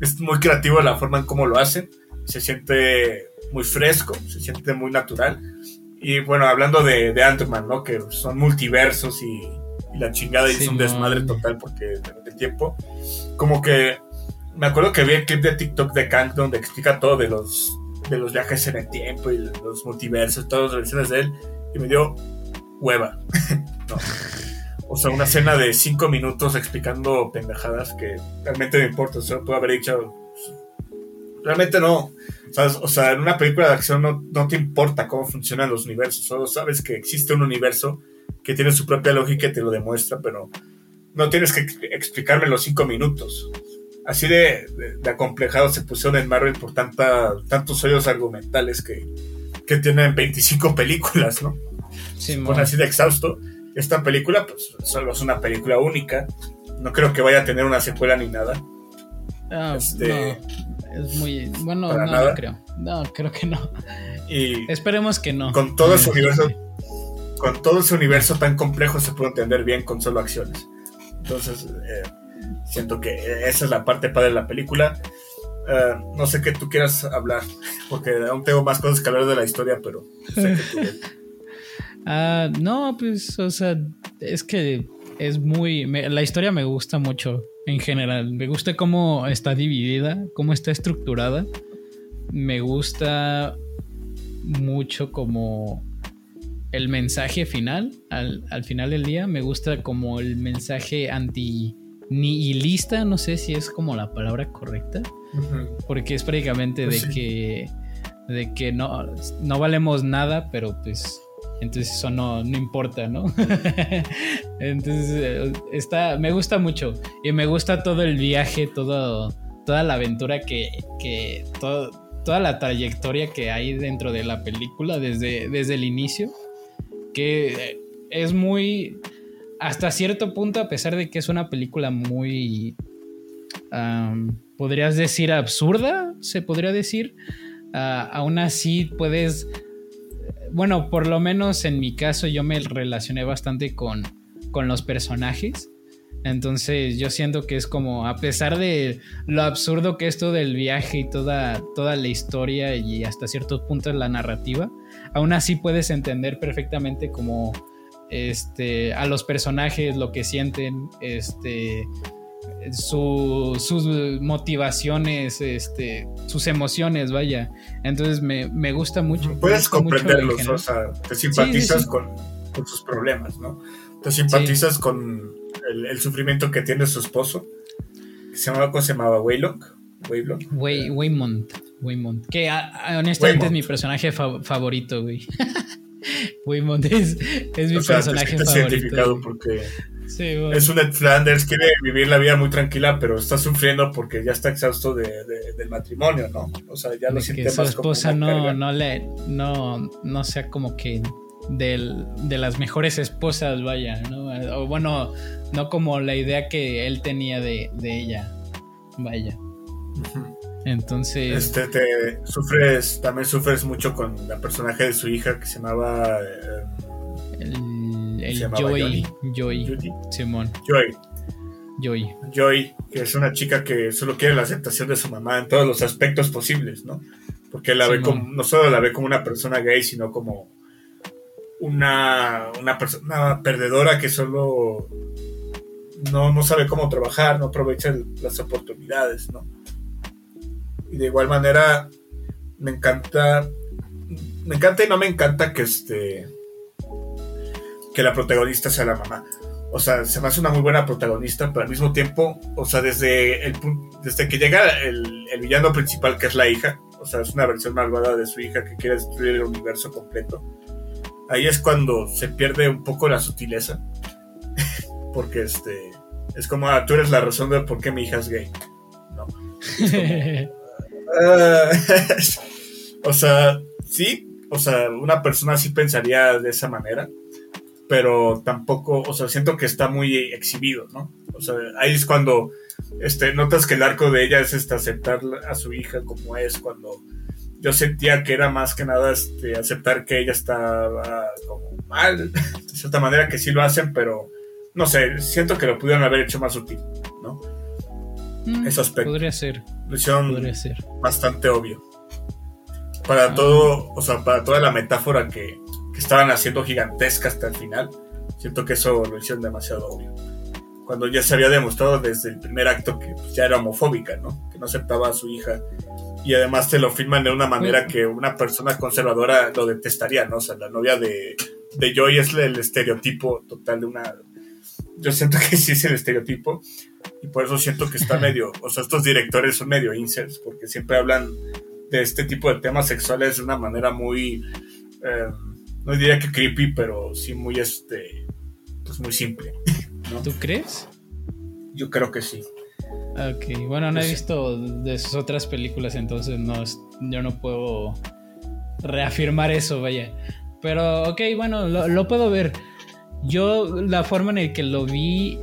es muy creativo la forma en cómo lo hacen. Se siente muy fresco, se siente muy natural. Y bueno, hablando de, de Ant-Man, ¿no? Que son multiversos y, la chingada y es un desmadre total porque el tiempo. Como que me acuerdo que vi el clip de TikTok de Kang donde explica todo de los, de los viajes en el tiempo y los multiversos, todas las versiones de él. Y me dio hueva. <laughs> O sea, una escena de cinco minutos explicando pendejadas que realmente me importa. O sea, puedo haber dicho. Realmente no. O sea, en una película de acción no, te importa cómo funcionan los universos, solo sabes que existe un universo que tiene su propia lógica y te lo demuestra, pero no tienes que explicarme los cinco minutos. Así de, de, acomplejado se pusieron en Marvel por tanta, tantos hoyos argumentales que, que tienen 25 películas, ¿no? Sí, así de exhausto. Esta película, pues, solo es una película única. No creo que vaya a tener una secuela ni nada. Ah, este, es muy. Bueno, no, creo. No, creo que no. Y Esperemos que no. Con todo ese universo. Con todo ese universo tan complejo se puede entender bien con solo acciones. Entonces, eh, siento que esa es la parte padre de la película. Eh, no sé qué tú quieras hablar, <laughs> porque aún tengo más cosas que hablar de la historia, pero sé <laughs> ah, no, pues, o sea, es que es muy. la historia me gusta mucho en general. Me gusta cómo está dividida, cómo está estructurada. Me gusta mucho como el mensaje final, al, final del día. Me gusta como el mensaje anti-nihilista, no sé si es como la palabra correcta. Porque es prácticamente pues de que de que no, no valemos nada, pero pues entonces eso no, importa, ¿no? <laughs> Entonces eh, está, me gusta mucho y me gusta todo el viaje, todo, toda la aventura que, que toda la trayectoria que hay dentro de la película desde, desde el inicio, que es muy, hasta cierto punto, a pesar de que es una película muy, podrías decir, absurda, se podría decir, ah, aún así puedes bueno, por lo menos en mi caso yo me relacioné bastante con, con los personajes. Entonces yo siento que es como, a pesar de lo absurdo que es todo el viaje y toda, toda la historia y hasta ciertos puntos la narrativa, aún así puedes entender perfectamente como este, a los personajes, lo que sienten, este, sus motivaciones, este, sus emociones, vaya. Entonces me, gusta mucho. Puedes comprenderlos, o sea, te simpatizas Con, sus problemas, ¿no? Te simpatizas con el, sufrimiento que tiene su esposo, se llamaba, ¿cómo se llamaba? Waylock. Waymont. Waymont. Que honestamente es mi personaje favorito, güey. <laughs> Waymont es, es mi personaje favorito. porque es un Ed Flanders, quiere vivir la vida muy tranquila, pero está sufriendo porque ya está exhausto de, del matrimonio, ¿no? O sea, ya lo siente que su esposa no, no le, no, no sea como que de las mejores esposas, vaya, ¿no? O bueno, no como la idea que él tenía de, ella, vaya. Entonces. Este, te sufres, también sufres mucho con la personaje de su hija que se llamaba. Eh, El, el Joy, Joy, Simón. Joy. Joy. Joy, que es una chica que solo quiere la aceptación de su mamá en todos los aspectos posibles, ¿no? Porque la ve como, no solo la ve como una persona gay, sino como una, una persona perdedora que solo no, no sabe cómo trabajar, no aprovecha las oportunidades, ¿no? Y de igual manera, me encanta, me encanta y no me encanta que este, que la protagonista sea la mamá. O sea, se me hace una muy buena protagonista, pero al mismo tiempo, o sea, desde, el, desde que llega el, villano principal, que es la hija, o sea, es una versión malvada de su hija que quiere destruir el universo completo. Ahí es cuando se pierde un poco la sutileza. <laughs> porque este. Es como, ah, tú eres la razón de por qué mi hija es gay. No. <laughs> <laughs> O sea, sí. O sea, una persona sí pensaría de esa manera. Pero tampoco, o sea, siento que está muy exhibido, ¿no? O sea, ahí es cuando este, notas que el arco de ella es este, aceptar a su hija como es, cuando yo sentía que era más que nada este, aceptar que ella estaba como mal, <laughs> de cierta manera que sí lo hacen, pero no sé, siento que lo pudieron haber hecho más útil. Mm, Ese aspecto. Podría ser. podría ser. bastante obvio. Para ah. todo, o sea, para toda la metáfora que, que estaban haciendo gigantesca hasta el final, siento que eso lo hicieron demasiado obvio cuando ya se había demostrado desde el primer acto que pues, ya era homofóbica, ¿no? Que no aceptaba a su hija. Y además te lo filman de una manera que una persona conservadora lo detestaría, ¿no? O sea, la novia de, de Joy es el estereotipo total de una... Yo siento que <laughs> sí es el estereotipo y por eso siento que está <laughs> medio... O sea, estos directores son medio incels porque siempre hablan de este tipo de temas sexuales de una manera muy... Eh, no diría que creepy, pero sí muy, este, pues muy simple. ¿Tú crees? Yo creo que sí. Ok, bueno, no he visto de sus otras películas, entonces no, yo no puedo reafirmar eso, vaya. Pero, ok, bueno, lo, puedo ver. Yo, la forma en la que lo vi,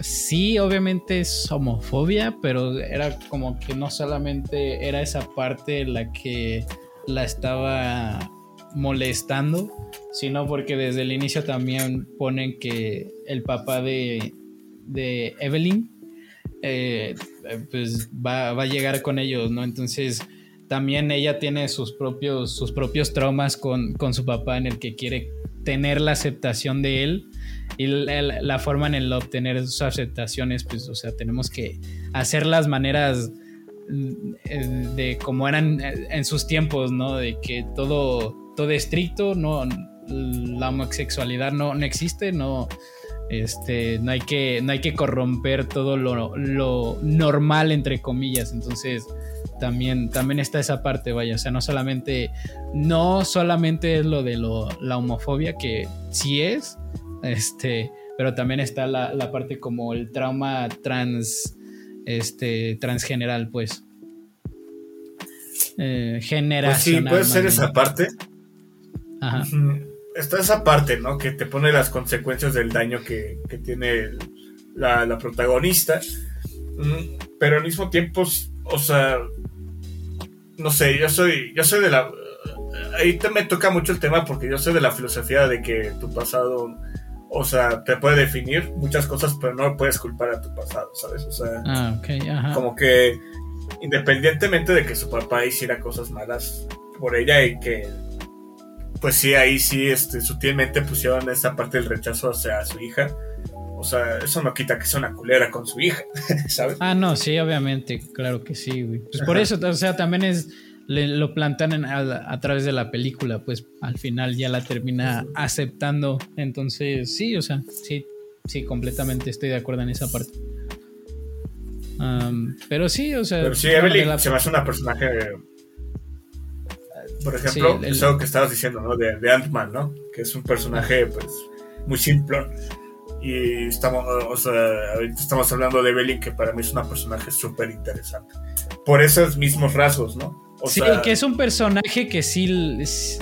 sí, obviamente es homofobia, pero era como que no solamente era esa parte la que la estaba molestando, sino porque desde el inicio también ponen que el papá de, de Evelyn eh, pues va, a llegar con ellos, ¿no? Entonces también ella tiene sus propios, sus propios traumas con, su papá en el que quiere tener la aceptación de él y la, forma en el obtener sus aceptaciones, pues, o sea, tenemos que hacer las maneras eh, de como eran en sus tiempos, ¿no? De que todo todo estricto, no, la homosexualidad no, no existe, no, este, no, hay que, no hay que corromper todo lo, normal, entre comillas. Entonces, también, también está esa parte, vaya. O sea, no solamente, no solamente es lo de la homofobia, que sí es, este, pero también está la, parte como el trauma trans, este, transgeneral, pues. Eh, generacional. Pues sí, puede ser esa parte. Está esa parte, ¿no? Que te pone las consecuencias del daño que, tiene la, protagonista. Pero al mismo tiempo, o sea, no sé, yo soy, yo soy de la... Ahí te me toca mucho el tema porque yo soy de la filosofía de que tu pasado, o sea, te puede definir muchas cosas, pero no puedes culpar a tu pasado, ¿sabes? O sea, ah, como que independientemente de que su papá hiciera cosas malas por ella y que pues sí, ahí sí, este, sutilmente pusieron esa parte del rechazo hacia su hija. O sea, eso no quita que sea una culera con su hija, <laughs> ¿sabes? Ah, no, sí, obviamente, claro que sí, güey. Pues por eso, o sea, también es, lo plantan a, través de la película, pues al final ya la termina aceptando. Entonces, sí, o sea, sí, sí, completamente estoy de acuerdo en esa parte. pero sí, o sea. Pero sí, Evelyn se me hace una personaje por ejemplo, eso que estabas diciendo, ¿no? De, de Ant-Man, ¿no? Que es un personaje, pues, muy simple. Y estamos, o sea, ahorita estamos hablando de Evelyn, que para mí es una personaje súper interesante. Por esos mismos rasgos, ¿no? O sí, que es un personaje que sí,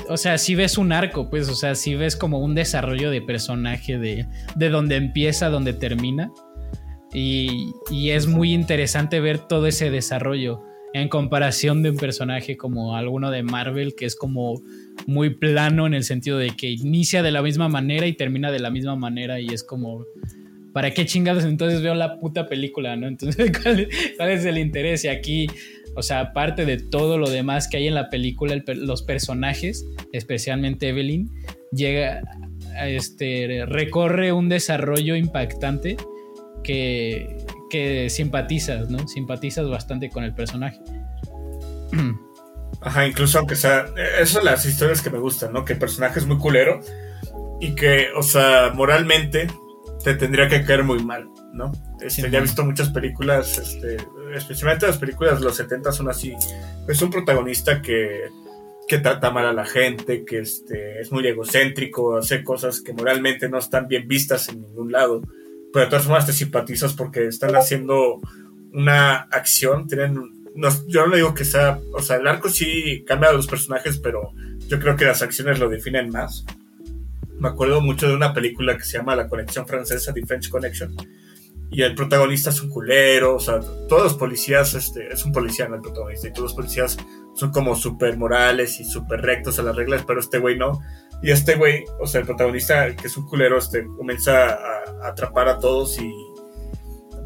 o sea, sí ves un arco, pues, o sea, sí ves como un desarrollo de personaje de, de donde empieza, donde termina. Y, y es muy interesante ver todo ese desarrollo en comparación de un personaje como alguno de Marvel que es como muy plano en el sentido de que inicia de la misma manera y termina de la misma manera y es como ¿para qué chingados entonces veo la puta película, no? Entonces, <laughs> ¿cuál, es el interés? Y aquí, o sea, aparte de todo lo demás que hay en la película, los personajes, especialmente Evelyn, llega, este, recorre un desarrollo impactante que, que simpatizas, ¿no? Simpatizas bastante con el personaje. <clears throat> Ajá, incluso aunque sea. Esas son las historias que me gustan, ¿no? Que el personaje es muy culero y que, o sea, moralmente te tendría que caer muy mal, ¿no? Este, ya he visto muchas películas, este, especialmente las películas de los 70 son así. Es un protagonista que, que trata mal a la gente, que este, es muy egocéntrico, hace cosas que moralmente no están bien vistas en ningún lado, pero de todas formas te simpatizas porque están haciendo una acción, tienen... No, yo no digo que sea, o sea, el arco sí cambia a los personajes, pero yo creo que las acciones lo definen más me acuerdo mucho de una película que se llama La Conexión Francesa, The French Connection, y el protagonista es un culero, o sea, todos los policías, este, es un policía, el protagonista, y todos los policías son como súper morales y súper rectos a las reglas, pero este güey no. Y este güey, o sea, el protagonista, que es un culero, este, comienza a, atrapar a todos y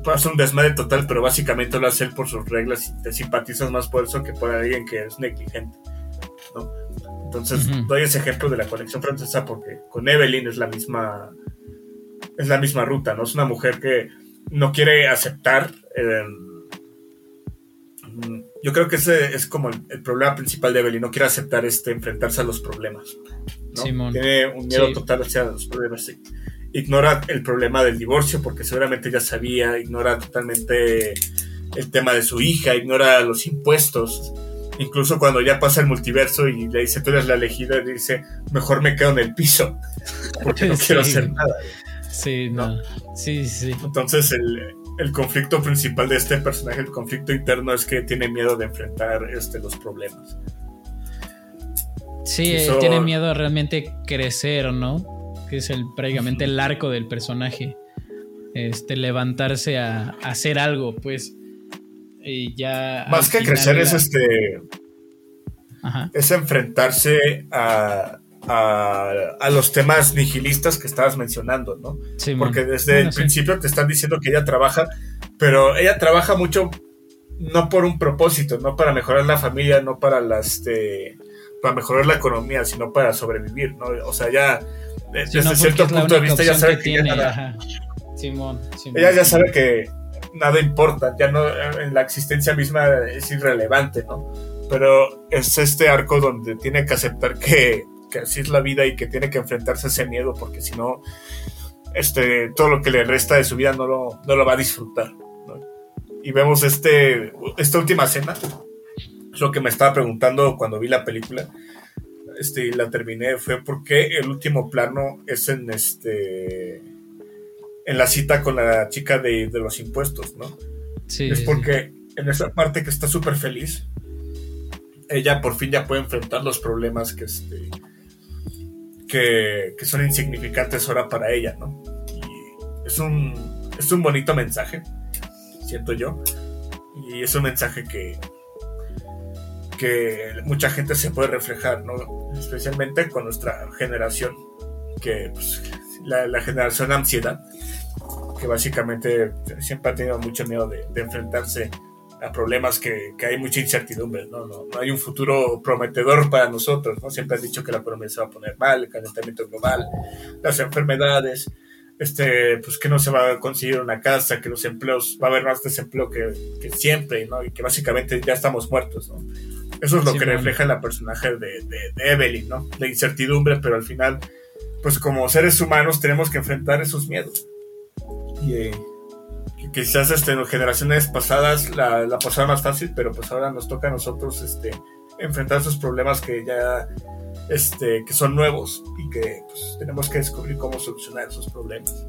pasa un desmadre total, pero básicamente lo hace él por sus reglas y te simpatizas más por eso que por alguien que es negligente, ¿no? Entonces doy ese ejemplo de la conexión francesa porque con Evelyn es la misma es la misma ruta, ¿no? Es una mujer que no quiere aceptar. Em, yo creo que ese es como el, problema principal de Evelyn, no quiere aceptar este enfrentarse a los problemas. Tiene un miedo total hacia los problemas. Ignora el problema del divorcio porque seguramente ya sabía, ignora totalmente el tema de su hija, ignora los impuestos Incluso cuando ya pasa el multiverso y le dice tú eres la elegida, dice mejor me quedo en el piso porque no <laughs> quiero hacer nada. Sí, no. Sí, sí. Entonces el, conflicto principal de este personaje, el conflicto interno es que tiene miedo de enfrentar este, los problemas. Sí, tiene miedo a realmente crecer, ¿no? Que es el prácticamente el arco del personaje. Este, levantarse a hacer algo, pues ya. Más que crecer es este. Es enfrentarse a, a, los temas nihilistas que estabas mencionando, ¿no? Porque desde el principio te están diciendo que ella trabaja, pero ella trabaja mucho no por un propósito, no para mejorar la familia, no para las este, para mejorar la economía, sino para sobrevivir, ¿no? O sea, ya desde cierto punto de vista ya sabe que ella ya sabe que nada importa, ya no, en la existencia misma es irrelevante, ¿no? Pero es este arco donde tiene que aceptar que, así es la vida y que tiene que enfrentarse a ese miedo, porque si no, este, todo lo que le resta de su vida no lo, no lo va a disfrutar. Y vemos este, esta última escena, es lo que me estaba preguntando cuando vi la película, este, y la terminé, fue porque el último plano es en este en la cita con la chica de, los impuestos, ¿no? Sí. Es porque en esa parte que está súper feliz, ella por fin ya puede enfrentar los problemas que, este, que, son insignificantes ahora para ella, ¿no? Y es un, es un bonito mensaje, siento yo. Y es un mensaje que, que mucha gente se puede reflejar, ¿no? Especialmente con nuestra generación, que pues, la, la generación ansiedad que básicamente siempre ha tenido mucho miedo de, enfrentarse a problemas que, que, hay mucha incertidumbre, ¿no? ¿no? hay un futuro prometedor para nosotros, ¿no? Siempre han dicho que la economía se va a poner mal, el calentamiento global, las enfermedades, este, pues que no se va a conseguir una casa, que los empleos, va a haber más desempleo que, que siempre, ¿no? Y que básicamente ya estamos muertos, ¿no? Eso es lo que refleja la personaje de, de, de, Evelyn, ¿no? La incertidumbre, pero al final, pues como seres humanos tenemos que enfrentar esos miedos y que quizás este, en generaciones pasadas la, la pasaban más fácil, pero pues ahora nos toca a nosotros este, enfrentar esos problemas que ya este, que son nuevos y que pues, tenemos que descubrir cómo solucionar esos problemas.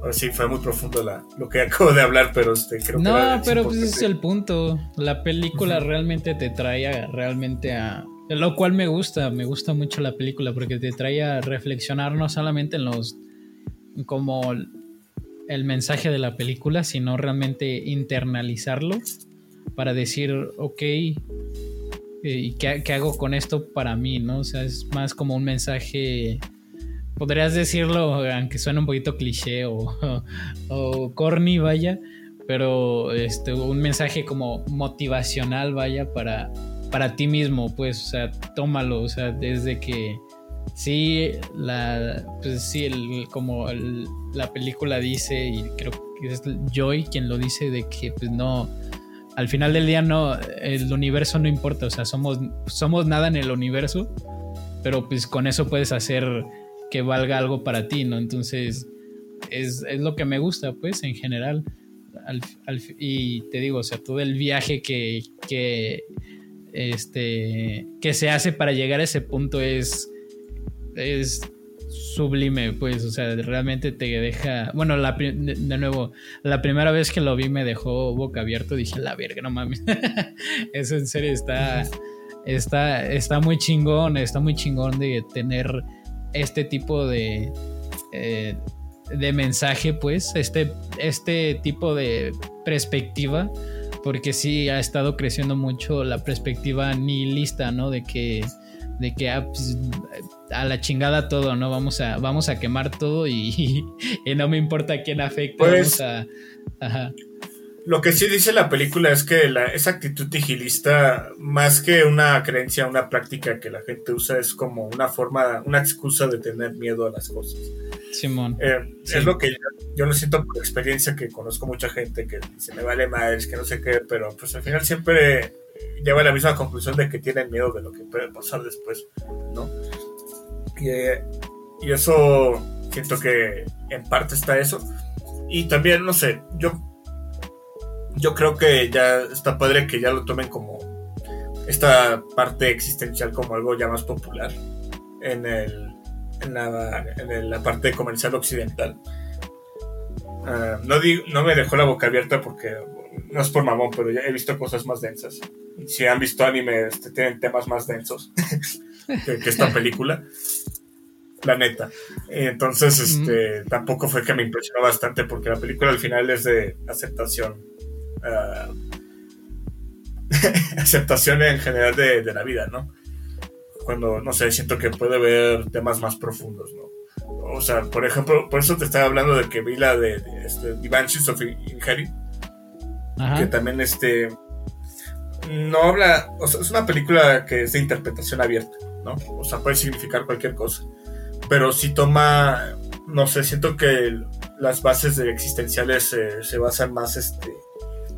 Ahora sí, fue muy profundo la, lo que <laughs> acabo de hablar, pero este, creo no, que... No, pero pues ese es el punto. La película realmente te trae realmente a... Lo cual me gusta, me gusta mucho la película porque te trae a reflexionar no solamente en los... como el mensaje de la película, sino realmente internalizarlo para decir, ok, ¿y qué, qué, hago con esto para mí? ¿no? O sea, es más como un mensaje, podrías decirlo, aunque suene un poquito cliché o, <laughs> o corny, vaya, pero este, un mensaje como motivacional, vaya, para, para ti mismo, pues, o sea, tómalo, o sea, desde que sí, la, pues sí, el, como la película dice, y creo que es Joy quien lo dice, de que pues no, al final del día no, el universo no importa, o sea, somos, somos nada en el universo, pero pues con eso puedes hacer que valga algo para ti, ¿no? Entonces, es, es lo que me gusta, pues, en general y te digo, o sea, todo el viaje que, que, este, que se hace para llegar a ese punto es, es sublime, pues, o sea, realmente te deja, bueno, la, de, nuevo, la primera vez que lo vi me dejó boca abierto, dije, la verga, no mames, <laughs> eso en serio está, está, está muy chingón, está muy chingón de tener este tipo de, eh, de mensaje, pues, este, este tipo de perspectiva, porque sí ha estado creciendo mucho la perspectiva nihilista, ¿no? De que, de que ah, pues, a la chingada todo, ¿no? Vamos a, vamos a quemar todo y, <laughs> no me importa a quién afecte. Pues, Lo que sí dice la película es que la, esa actitud nihilista, más que una creencia, una práctica que la gente usa, es como una forma, una excusa de tener miedo a las cosas. Simón. Eh, es lo que yo, lo siento por experiencia que conozco mucha gente que se me vale más, que no sé qué, pero pues al final siempre lleva a la misma conclusión de que tienen miedo de lo que puede pasar después, ¿no? Y, eso siento que en parte está eso. Y también, no sé, yo, yo creo que ya está padre que ya lo tomen como esta parte existencial como algo ya más popular en el en la, en la parte comercial occidental. Uh, no, digo, no me dejó la boca abierta porque no es por mamón, pero ya he visto cosas más densas. Si han visto anime, este, tienen temas más densos <laughs> que, esta película. La neta. Entonces, este, mm. tampoco fue que me impresionó bastante porque la película al final es de aceptación. Uh, <laughs> aceptación en general de, de la vida, ¿no? cuando, no sé, siento que puede haber temas más profundos, ¿no? O sea, por ejemplo, por eso te estaba hablando de que vi la de, de este, The of Inherit, que también este no habla, o sea, es una película que es de interpretación abierta, ¿no? O sea, puede significar cualquier cosa, pero si toma, no sé, siento que las bases de existenciales se basan más este,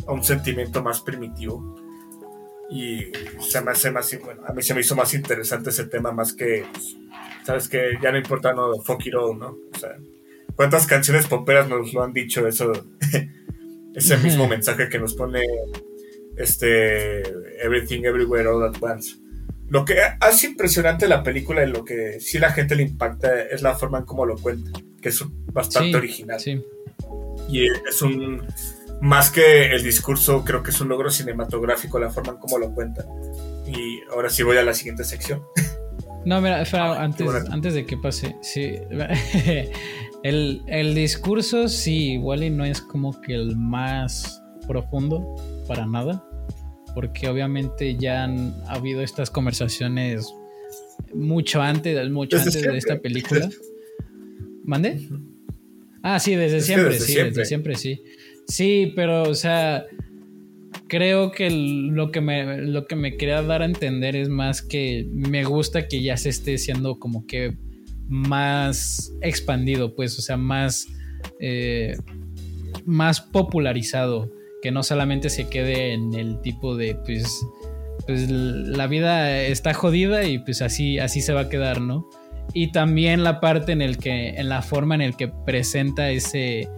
a un sentimiento más primitivo y se me hace más, bueno, a mí se me hizo más interesante ese tema más que, pues, sabes que ya no importa, no, fuck it all, ¿no? O sea, ¿cuántas canciones poperas nos lo han dicho eso? <laughs> ese mismo mensaje que nos pone este Everything Everywhere All at Once. Lo que hace impresionante la película y lo que sí la gente le impacta es la forma en cómo lo cuenta, que es bastante original. Sí. Y es un más que el discurso, creo que es un logro cinematográfico la forma en cómo lo cuentan. Y ahora sí voy a la siguiente sección. No, mira, antes, antes de que pase, sí. <laughs> el, el discurso, sí, igual y no es como que el más profundo, para nada. Porque obviamente ya han habido estas conversaciones mucho antes, mucho antes de esta película. <laughs> ¿Mande? Ah, sí, desde siempre, sí, desde siempre, sí. Sí, pero, o sea, creo que lo que, me, lo que me quería dar a entender es más que me gusta que ya se esté siendo como que más expandido, pues, o sea, más, eh, más popularizado, que no solamente se quede en el tipo de, pues, pues la vida está jodida y pues así, así se va a quedar, ¿no? Y también la parte en el que, en la forma en el que presenta ese,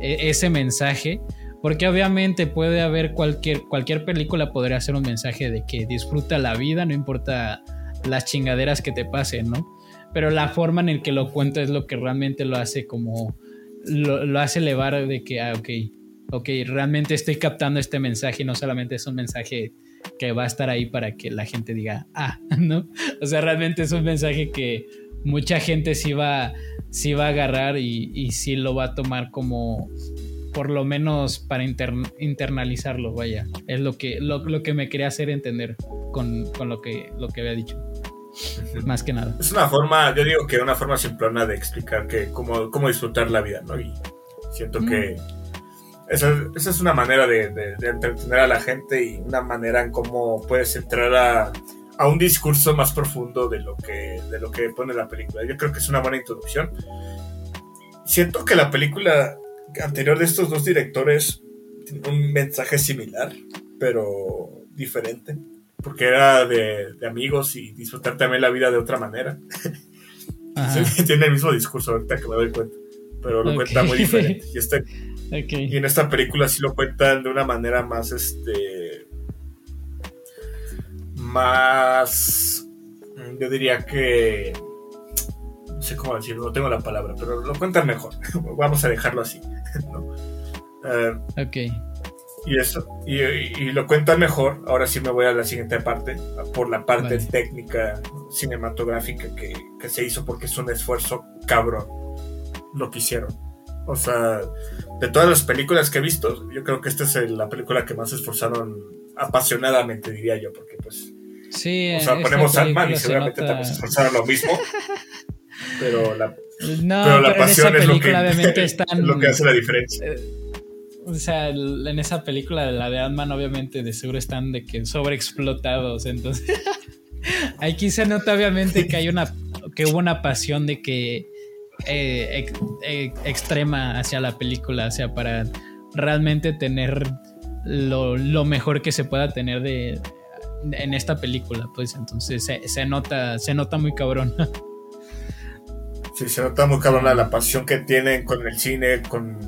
e, ese mensaje. Porque obviamente puede haber cualquier, cualquier película podría ser un mensaje de que disfruta la vida, no importa las chingaderas que te pasen, ¿no? Pero la forma en el que lo cuenta es lo que realmente lo hace como, lo, hace elevar de que, ah, ok, ok, realmente estoy captando este mensaje y no solamente es un mensaje que va a estar ahí para que la gente diga, ah, <laughs> ¿no? O sea, realmente es un mensaje que mucha gente sí va, sí va a agarrar y, y sí lo va a tomar como, por lo menos para internalizarlo, vaya. Es lo que, lo, que me quería hacer entender con, lo, que, lo que había dicho. Más que nada. Es una forma, yo digo que una forma simplona de explicar que cómo, cómo disfrutar la vida, ¿no? Y siento que esa, es una manera de, entretener a la gente y una manera en cómo puedes entrar a, a, un discurso más profundo de lo, que, de lo que pone la película. Yo creo que es una buena introducción. Siento que la película anterior de estos dos directores tiene un mensaje similar, pero diferente porque era de, amigos y disfrutar también la vida de otra manera. <laughs> tiene el mismo discurso ahorita que me doy cuenta, pero lo cuenta muy <laughs> diferente. Y, este, y en esta película sí lo cuentan de una manera más, este, más, yo diría que, no sé cómo decirlo, no tengo la palabra, pero lo cuentan mejor. <laughs> Vamos a dejarlo así. <laughs> ¿no? Uh, ok. Y eso, y, lo cuentan mejor. Ahora sí me voy a la siguiente parte, por la parte técnica cinematográfica que, que, se hizo, porque es un esfuerzo cabrón lo que hicieron. O sea, de todas las películas que he visto, yo creo que esta es la película que más se esforzaron apasionadamente, diría yo, porque pues. Sí, o sea, ponemos Ant-Man y seguramente también se esforzaron lo mismo. <laughs> pero la, pero la pasión es lo que, <laughs> lo que hace la diferencia. Eh, o sea, en esa película, la de Ant-Man, obviamente, de seguro están de que sobreexplotados. Entonces, <laughs> aquí se nota obviamente que hay una, que hubo una pasión de que eh, extrema hacia la película, o sea, para realmente tener lo, mejor que se pueda tener de en esta película, pues entonces se, nota, se nota muy cabrón. <laughs> Sí, se nota muy cabrón la pasión que tienen con el cine, con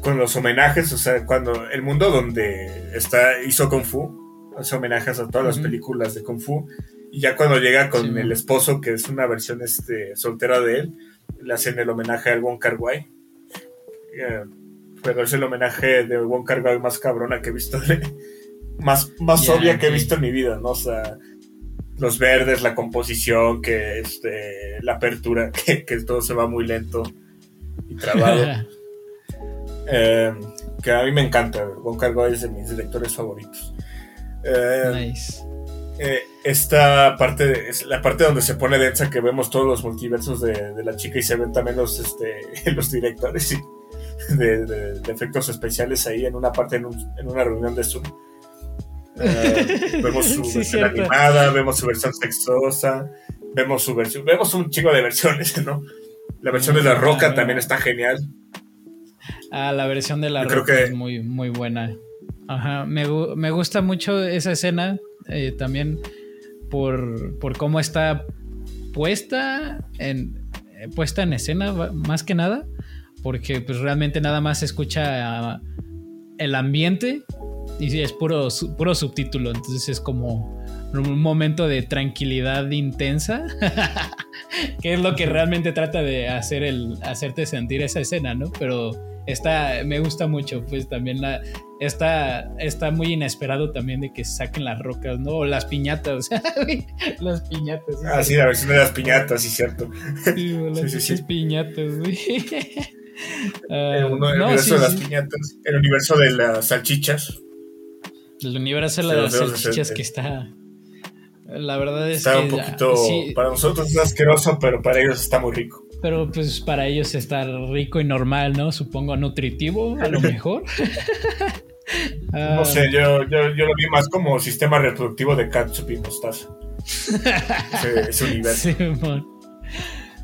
con los homenajes, o sea, cuando el mundo donde está hizo Kung Fu, hace homenajes a todas las películas de Kung Fu, y ya cuando llega con el esposo, que es una versión este, soltera de él, le hacen el homenaje al Wong Kar Wai. Eh, pero es el homenaje de Wong Kar Wai más cabrona que he visto, <laughs> más, más obvia que he visto en mi vida, ¿no? O sea, los verdes, la composición, que este, la apertura, <laughs> que, que todo se va muy lento y trabado. <laughs> Eh, que a mí me encanta. Wong Kar es de mis directores favoritos. Eh, nice. Eh, esta parte es la parte donde se pone densa que vemos todos los multiversos de, la chica y se ven también los, este, <laughs> los directores de, efectos especiales ahí en una parte en, una reunión de Zoom. vemos su <laughs> versión animada, vemos su versión sexosa, vemos su versión, vemos un chico de versiones, ¿no? La versión de la roca también está genial. Ah, la versión de la roca es muy, muy buena. Ajá, me, gusta mucho esa escena eh, también por, por, cómo está puesta en, eh, puesta en escena, más que nada, porque pues realmente nada más se escucha el ambiente y es puro, puro subtítulo, entonces es como un momento de tranquilidad intensa, <laughs> que es lo que realmente trata de hacer el, hacerte sentir esa escena, ¿no? Pero está, me gusta mucho, pues también la, está, está muy inesperado también de que saquen las rocas, ¿no? O las piñatas, <laughs> las piñatas. Ah, sí, la versión de las piñatas, sí, cierto. Sí, las sí, sí, piñatas, güey. <laughs> el, universo de las piñatas, el universo de las salchichas. El universo de las salchichas que está... La verdad es está que... un poquito... Para nosotros es asqueroso, pero para ellos está muy rico. Pero pues para ellos está rico y normal, ¿no? Supongo nutritivo, a lo <laughs> mejor. No sé, yo, yo, yo, lo vi más como sistema reproductivo de catsup y mostaza. ese, universo. Simón.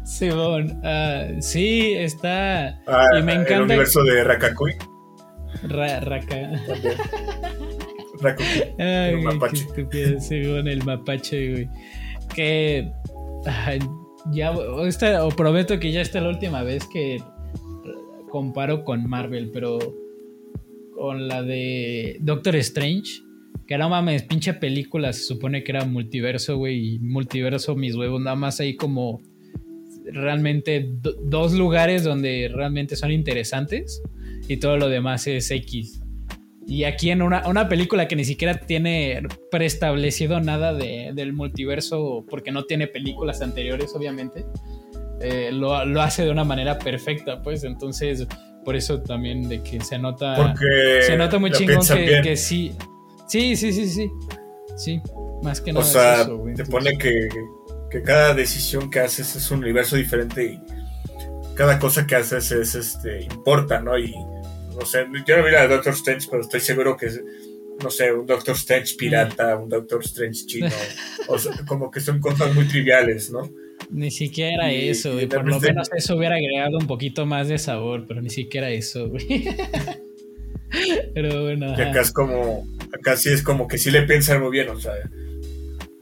Simón. Uh, sí, está. Ah, y me encanta. El universo de Rakakui. Ra Raka. Rakakui. <laughs> Ay, el mapache. Estúpido, Simón, el mapache, güey. Que. Ya, o prometo que ya está la última vez que comparo con Marvel, pero con la de Doctor Strange, que no mames, pinche película, se supone que era multiverso, güey, multiverso, mis huevos, nada más ahí como realmente dos lugares donde realmente son interesantes y todo lo demás es X. Y aquí en una, película que ni siquiera tiene preestablecido nada del multiverso, porque no tiene películas anteriores, obviamente, eh, lo, hace de una manera perfecta, pues. Entonces, por eso también de que se nota. se nota muy chingón que, sí. Sí, sí, sí, sí. Sí, más que nada. O sea, te pone que, que cada decisión que haces es un universo diferente y cada cosa que haces es este importa, ¿no? Y no sé, yo no vi la de Doctor Strange, pero estoy seguro que es, no sé, un Doctor Strange pirata, un Doctor Strange chino, o como que son cosas muy triviales, ¿no? Ni siquiera eso, y Por lo menos eso hubiera agregado un poquito más de sabor, pero ni siquiera eso, güey. <laughs> pero bueno. Y acá es como, acá sí es como que sí le piensan muy bien, o sea,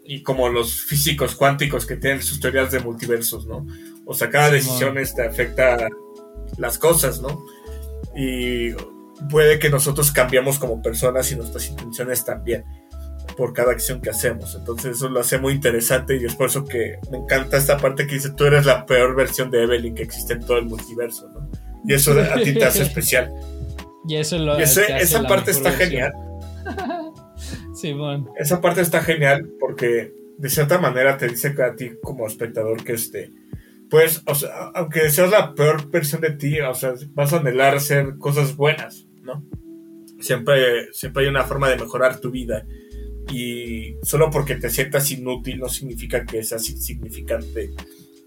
y como los físicos cuánticos que tienen sus teorías de multiversos, ¿no? O sea, cada decisión te este, afecta las cosas, ¿no? Y puede que nosotros cambiamos como personas y nuestras intenciones también por cada acción que hacemos. Entonces eso lo hace muy interesante y es por eso que me encanta esta parte que dice tú eres la peor versión de Evelyn que existe en todo el multiverso, ¿no? Y eso a ti te hace especial. Y eso lo esa parte está genial. <laughs> Simón. Esa parte está genial porque de cierta manera te dice que a ti como espectador que este pues, o sea, aunque seas la peor versión de ti, o sea, vas a anhelar hacer cosas buenas, ¿no? Siempre, siempre hay una forma de mejorar tu vida. Y solo porque te sientas inútil no significa que seas insignificante.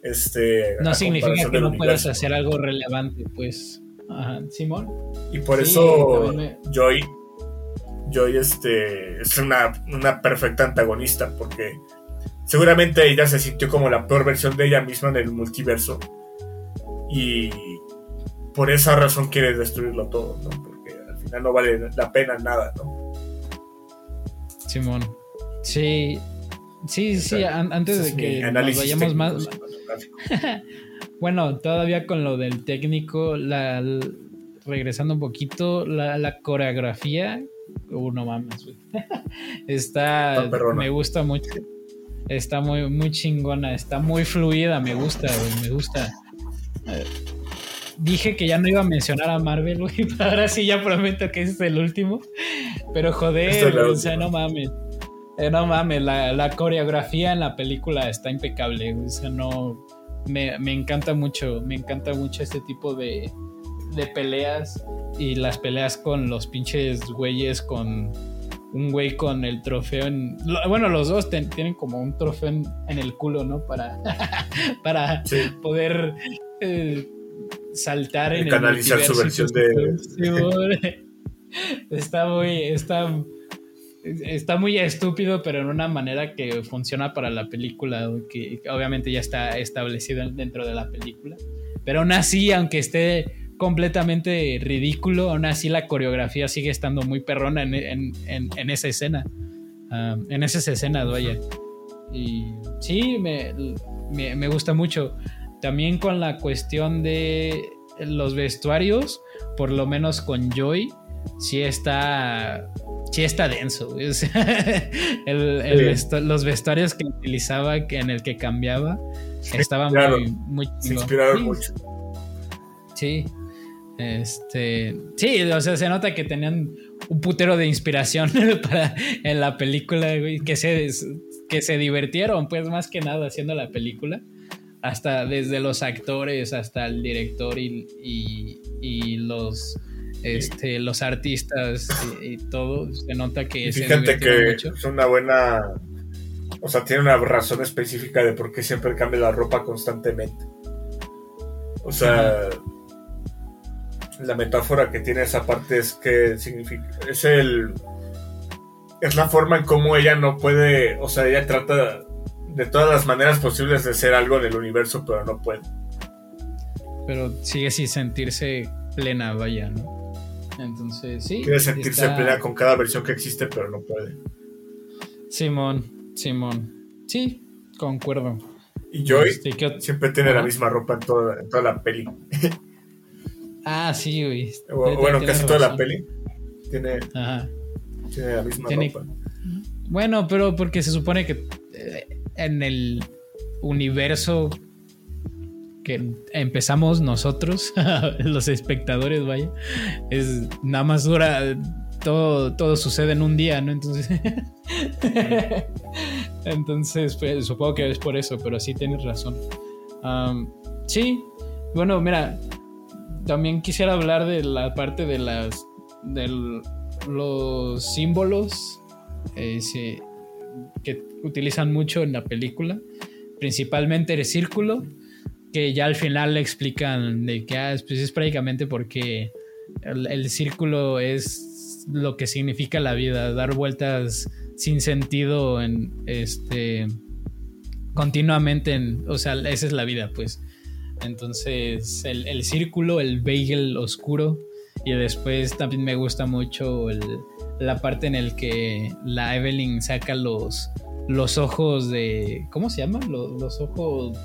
Este, no significa que no puedas hacer algo relevante, pues. Ajá, Simón. Y por eso Joy, Joy este, es una, una perfecta antagonista, porque seguramente ella se sintió como la peor versión de ella misma en el multiverso. Y por esa razón quiere destruirlo todo, ¿no? Porque al final no vale la pena nada, ¿no? Simón. Sí. Sí, sí, antes de que nos vayamos más. <laughs> bueno, todavía con lo del técnico, la, regresando un poquito, la, la coreografía. Uh, no mames, <laughs> Está. Me gusta mucho. Está muy, muy chingona, está muy fluida, me gusta, me gusta. Dije que ya no iba a mencionar a Marvel, güey, <laughs> ahora sí ya prometo que es el último. Pero joder, o sea, no mames. Eh, no mames, la, coreografía en la película está impecable, o sea, no... Me, me encanta mucho, me encanta mucho este tipo de, de peleas y las peleas con los pinches güeyes con un güey con el trofeo en... Bueno, los dos tienen como un trofeo en, el culo, ¿no? Para, <laughs> para poder eh, saltar en canalizar su versión de... <laughs> está muy... Está, está muy estúpido, pero en una manera que funciona para la película, que obviamente ya está establecido dentro de la película. Pero aún así, aunque esté completamente ridículo, aún así la coreografía sigue estando muy perrona en, esa escena. Ah, en esas escenas, vaya. Y sí, me, gusta mucho. También con la cuestión de los vestuarios, por lo menos con Joy, sí está, sí está denso. <laughs> los vestuarios que utilizaba, en el que cambiaba, estaban muy, muy... Se inspiraron mucho. Sí, este, sí, o sea, se nota que tenían un putero de inspiración <laughs> para, en la película, que se, que se divirtieron, pues más que nada haciendo la película. Hasta desde los actores hasta el director y, y, los, este, los artistas y, todo, se nota que... fíjate que es una buena... O sea, tiene una razón específica de por qué siempre cambia la ropa constantemente. O sea la metáfora que tiene esa parte es que significa, es el, es la forma en cómo ella no puede, o sea, ella trata de todas las maneras posibles de ser algo en el universo, pero no puede. Pero sigue sin sentirse plena, vaya, ¿no? Entonces, sí. Quiere sentirse plena con cada versión que existe, pero no puede. Simón, Simón. Sí, concuerdo. Y Joy este, siempre tiene la misma ropa en toda, en toda la peli. Ah, sí, güey. bueno, casi toda la peli tiene, tiene la misma ropa. Bueno, pero porque se supone que eh, en el universo que empezamos nosotros, <laughs> los espectadores, vaya, es nada más dura, todo, todo sucede en un día, ¿no? Entonces, <laughs> entonces pues, supongo que es por eso, pero sí tienes razón. sí, bueno, mira, también quisiera hablar de la parte de las de los símbolos que utilizan mucho en la película, principalmente el círculo, que ya al final le explican de que ah, pues es prácticamente porque el, círculo es lo que significa la vida, dar vueltas sin sentido en este continuamente en, o sea, esa es la vida, pues. Entonces, el, círculo, el bagel oscuro. Y después también me gusta mucho la parte en el que la Evelyn saca los, los ojos de. ¿Cómo se llama? Los, ojos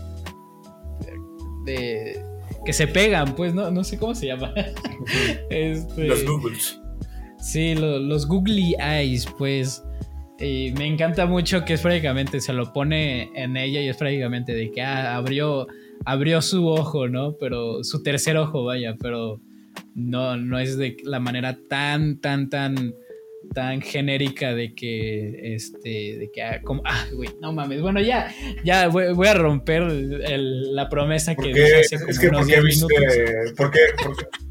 de, que se pegan, pues no, no sé cómo se llama. <laughs> Este, los Googles. Sí, los Googly Eyes, pues. Y me encanta mucho que es prácticamente, se lo pone en ella y es prácticamente de que ah, abrió abrió su ojo, ¿no? Pero su tercer ojo, vaya, pero no, no es de la manera tan, tan, tan, tan genérica de que, este, de que, ah, como, ah, güey, no mames. Bueno, ya, ya voy, a romper la promesa que dije hace como es que unos ¿por qué viste, ¿por qué,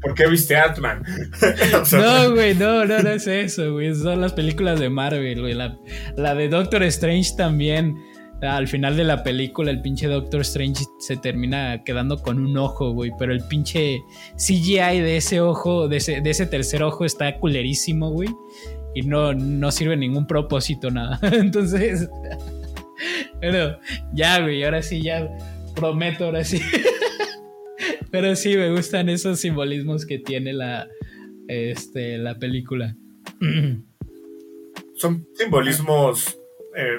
por, qué viste Ant-Man? <laughs> no, güey, no, no, no es eso, güey. Son las películas de Marvel, güey. La, la de Doctor Strange también al final de la película el pinche Doctor Strange se termina quedando con un ojo, güey, pero el pinche CGI de ese ojo, de ese, de ese tercer ojo está culerísimo, güey, y no, no sirve ningún propósito, nada. <laughs> Entonces, pero ya, güey, ahora sí, ya prometo, ahora sí. <laughs> pero sí, me gustan esos simbolismos que tiene la, este, la película. <clears throat> Son simbolismos... Eh,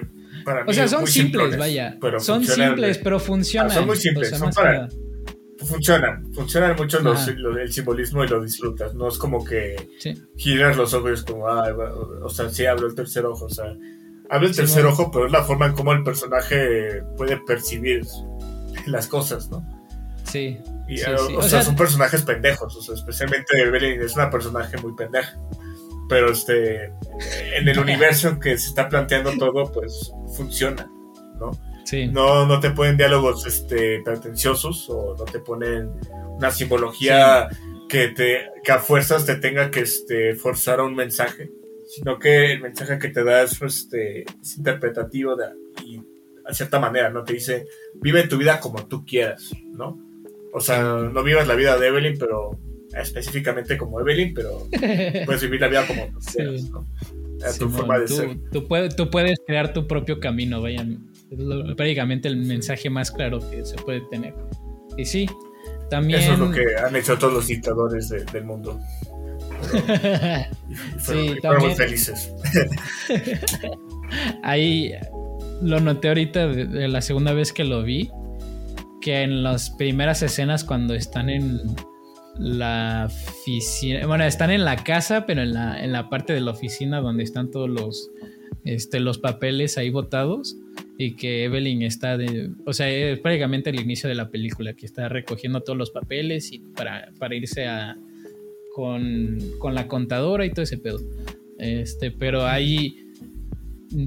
o sea, son simples, vaya. son simples, pero funcionan. Ah, son muy simples, son para... Funcionan, funcionan mucho los, el simbolismo y lo disfrutas. No es como que giras los ojos como, ah, o sea, sí hablo el tercer ojo. O sea, hablo el tercer ojo, pero es la forma en cómo el personaje puede percibir las cosas, ¿no? Sí. o, sea, son personajes pendejos. O sea, especialmente Evelyn es una personaje muy pendeja pero este en el <laughs> universo que se está planteando todo pues funciona no sí. no no te ponen diálogos este pretenciosos o no te ponen una simbología que te que a fuerzas te tenga que este forzar a un mensaje sino que el mensaje que te da es este es interpretativo de, y a cierta manera no te dice vive tu vida como tú quieras no o sea no vivas la vida de Evelyn pero específicamente como Evelyn, pero <laughs> puedes vivir la vida como tú quieras, ¿no? tu forma de tú, ser. Tú, puedes, crear tu propio camino, vayan. Es prácticamente el mensaje más claro que se puede tener. Y sí, también. Eso es lo que han hecho todos los dictadores del mundo. <laughs> sí, fueron muy felices. <laughs> Ahí lo noté ahorita de la segunda vez que lo vi. Que en las primeras escenas, cuando están en, la oficina. Bueno, están en la casa, pero en la, en la parte de la oficina donde están todos los, este, los papeles ahí botados. Y que Evelyn está de. O sea, es prácticamente el inicio de la película, que está recogiendo todos los papeles y para, para irse a. Con, con la contadora y todo ese pedo. Este, pero ahí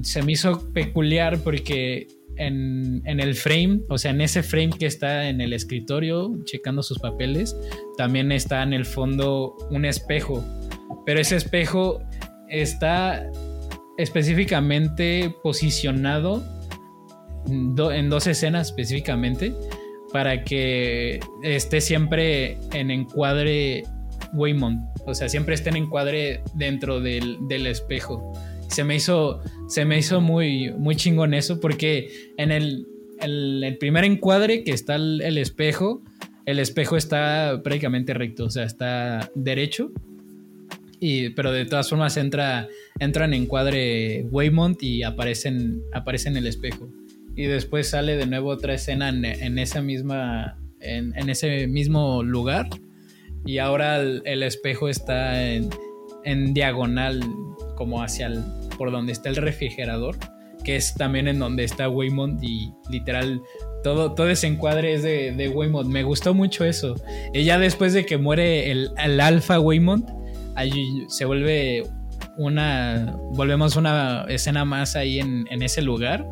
se me hizo peculiar porque en, el frame, o sea, en ese frame que está en el escritorio checando sus papeles, también está en el fondo un espejo. Pero ese espejo está específicamente posicionado en dos escenas específicamente para que esté siempre en encuadre Waymond. O sea, siempre esté en encuadre dentro del, del espejo se me hizo, se me hizo muy, muy chingón eso, porque en el, el, primer encuadre que está el, espejo, el espejo está prácticamente recto, o sea, está derecho. Y, pero de todas formas entra, entra en encuadre Waymont y aparece en, aparece en el espejo. Y después sale de nuevo otra escena en, esa misma, en, en, ese mismo lugar. Y ahora el, espejo está en, en diagonal como hacia el, por donde está el refrigerador, que es también en donde está Waymond y literal todo, todo ese encuadre es de, de Waymond. Me gustó mucho eso. Y ya después de que muere el, el alfa Waymond, ahí se vuelve una, volvemos una escena más ahí en, en ese lugar,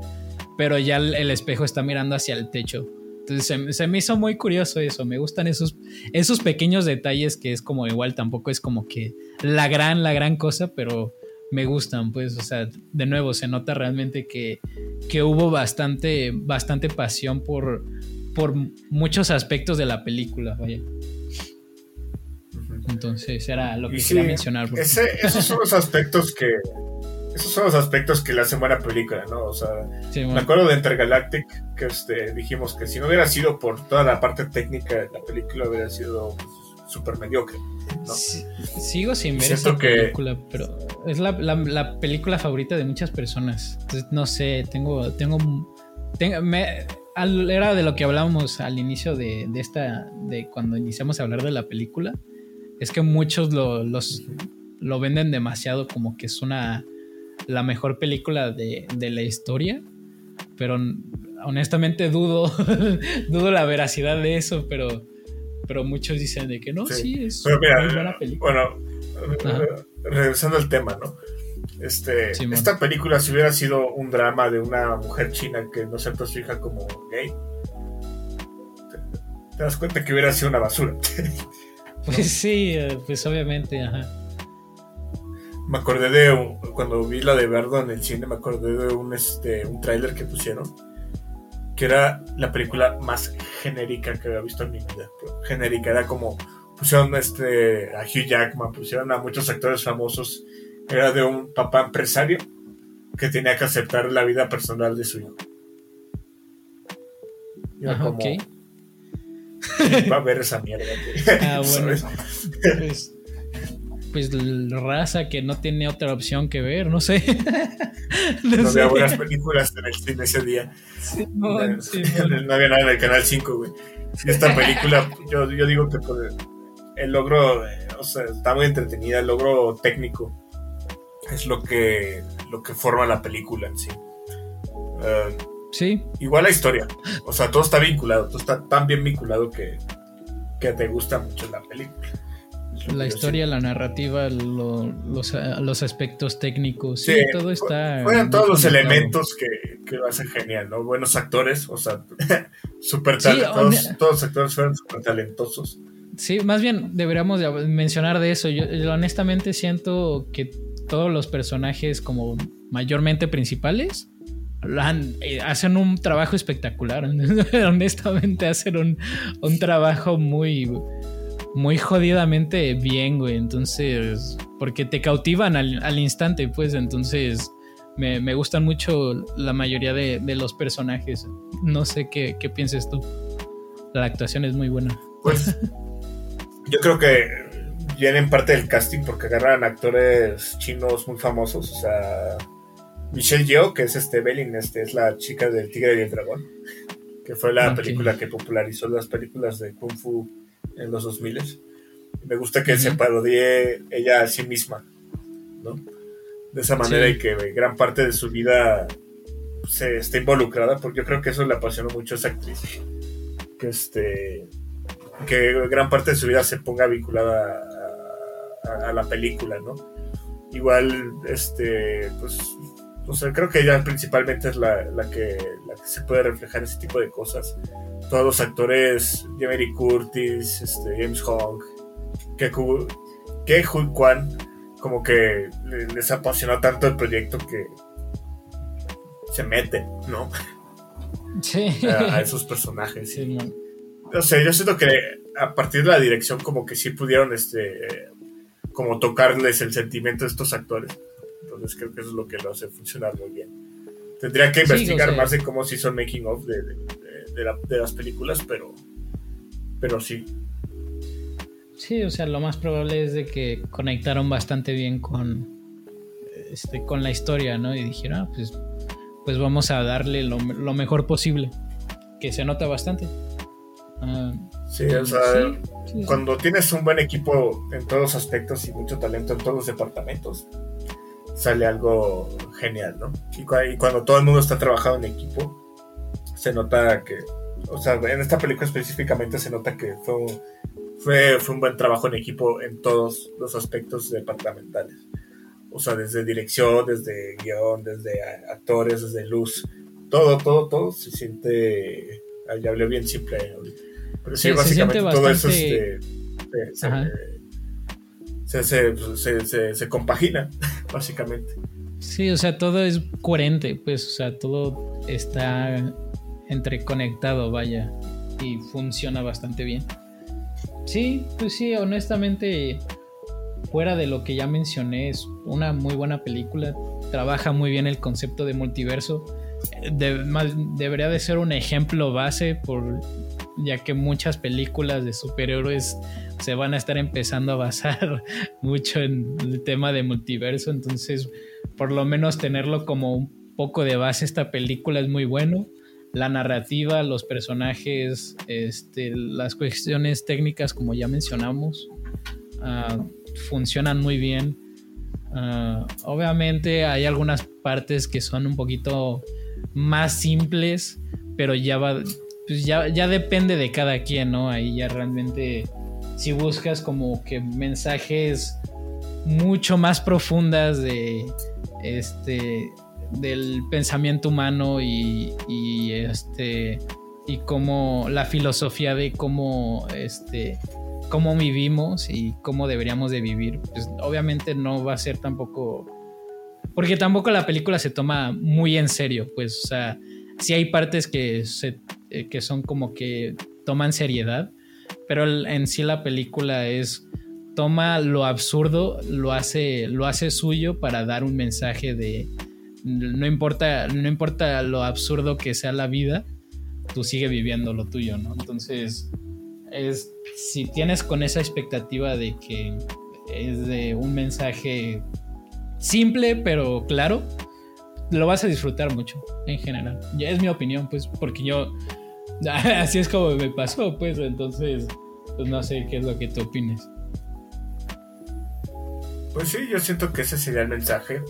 pero ya el, espejo está mirando hacia el techo. Entonces se, me hizo muy curioso eso, me gustan esos, esos pequeños detalles que es como igual tampoco es como que la gran, la gran cosa, pero me gustan, pues, o sea, de nuevo se nota realmente que, que hubo bastante, bastante pasión por, por muchos aspectos de la película, vaya. Entonces era lo que quería mencionar. esos son los aspectos que esos son los aspectos que le hacen buena película, ¿no? O sea, me acuerdo de Intergalactic, que este, dijimos que si no hubiera sido por toda la parte técnica de la película, hubiera sido súper mediocre. ¿no? sigo sin ver esa película, pero es la, película favorita de muchas personas. Entonces, no sé, tengo, tengo, me, era de lo que hablábamos al inicio de, esta, de cuando iniciamos a hablar de la película, es que muchos lo, los, lo venden demasiado como que es una la mejor película de, la historia, pero honestamente dudo, <laughs> dudo la veracidad de eso, pero, pero muchos dicen de que no, sí, es una buena película. Bueno, regresando al tema, ¿no? Este, esta película, si hubiera sido un drama de una mujer china que no acepta a su hija como gay, te, das cuenta que hubiera sido una basura. <laughs> Pues <laughs> sí, eh, pues obviamente, ajá me acordé de cuando vi la de Verdo en el cine, me acordé de un este un tráiler que pusieron que era la película más genérica que había visto en mi vida. Genérica, era como pusieron este a Hugh Jackman, pusieron a muchos actores famosos. Era de un papá empresario que tenía que aceptar la vida personal de su hijo. Ajá, <laughs> Va a ver esa mierda. Ah, <laughs> bueno. Pues, pues raza que no tiene otra opción que ver, no sé. <laughs> no, había buenas películas en el cine ese día. no, había nada en el canal 5, güey. Esta película, yo, yo digo que por el, logro, eh, o sea, está muy entretenida, el logro técnico es lo que, lo que forma la película en sí. Eh, sí. Igual la historia. O sea, todo está vinculado, todo está tan bien vinculado que, que te gusta mucho la película la historia, la narrativa, los, los, aspectos técnicos, sí, todo está. Fueron todos los elementos que, que, lo hacen genial, ¿no? Buenos actores, o sea, <laughs> súper talentosos. todos, los actores fueron súper talentosos. Sí, más bien deberíamos mencionar de eso. Yo, honestamente siento que todos los personajes, como mayormente principales, hacen un trabajo espectacular. <laughs> honestamente, hacen un, un trabajo muy muy jodidamente bien, güey. Entonces, porque te cautivan al, instante, pues entonces me, gustan mucho la mayoría de, los personajes. No sé qué, qué pienses tú. La actuación es muy buena. Pues yo creo que vienen parte del casting porque agarran actores chinos muy famosos. O sea, Michelle Yeoh, que es este Belin, este es la chica del Tigre y el Dragón, que fue la película que popularizó las películas de Kung Fu en los 2000. Me gusta que se parodie ella a sí misma, ¿no? De esa manera y que gran parte de su vida se esté involucrada, porque yo creo que eso le apasionó mucho a esa actriz. Que este que gran parte de su vida se ponga vinculada a, la película, ¿no? Igual, este, pues, o sea, creo que ella principalmente es la, que, la que se puede reflejar ese tipo de cosas todos los actores, Jamie Curtis, este, James Hong, que, que Kwan, como que les apasionó tanto el proyecto que se meten, ¿no? Sí. A, esos personajes. Sí, no. sé, yo siento que a partir de la dirección como que sí pudieron este como tocarles el sentimiento de estos actores. Entonces creo que eso es lo que lo hace funcionar muy bien. Tendría que investigar más de cómo se hizo el making of de, de, las películas, pero, pero sí. Sí, o sea, lo más probable es de que conectaron bastante bien con, este, con la historia, ¿no? Y dijeron, ah, pues, pues vamos a darle lo, mejor posible, que se nota bastante. Ah, sí, o sea, cuando tienes un buen equipo en todos los aspectos y mucho talento en todos los departamentos, sale algo genial, ¿no? Y, y cuando todo el mundo está trabajando en equipo, se nota que, o sea, en esta película específicamente se nota que fue un, fue, fue un buen trabajo en equipo en todos los aspectos departamentales. O sea, desde dirección, desde guion, desde actores, desde luz. Todo, todo, todo se siente ya hablé bien simple ahorita. Pero sí, básicamente todo eso este, se, se, compagina, básicamente. Sí, o sea, todo es coherente, pues, o sea, todo está entreconectado, vaya, y funciona bastante bien. Sí, pues sí, honestamente, fuera de lo que ya mencioné, es una muy buena película, trabaja muy bien el concepto de multiverso, debería de ser un ejemplo base por ya que muchas películas de superhéroes se van a estar empezando a basar <laughs> mucho en el tema de multiverso, entonces por lo menos tenerlo como un poco de base esta película es muy bueno. La narrativa, los personajes, este, las cuestiones técnicas, como ya mencionamos, ah, funcionan muy bien. Ah, obviamente hay algunas partes que son un poquito más simples, pero ya va, pues ya, ya depende de cada quien, ¿no? Ahí ya realmente, si buscas como que mensajes mucho más profundas de este del pensamiento humano y, este y cómo la filosofía de cómo este cómo vivimos y cómo deberíamos de vivir pues obviamente no va a ser tampoco porque tampoco la película se toma muy en serio pues o sea sí hay partes que se eh, que son como que toman seriedad pero en sí la película es toma lo absurdo, lo hace, lo hace suyo para dar un mensaje de no importa, no importa lo absurdo que sea la vida, tú sigue viviendo lo tuyo, ¿no? Entonces, es, si tienes con esa expectativa de que es de un mensaje simple pero claro, lo vas a disfrutar mucho en general. Ya es mi opinión, pues, porque yo <laughs> así es como me pasó, pues, entonces, pues no sé qué es lo que tú opines. Pues sí, yo siento que ese sería el mensaje.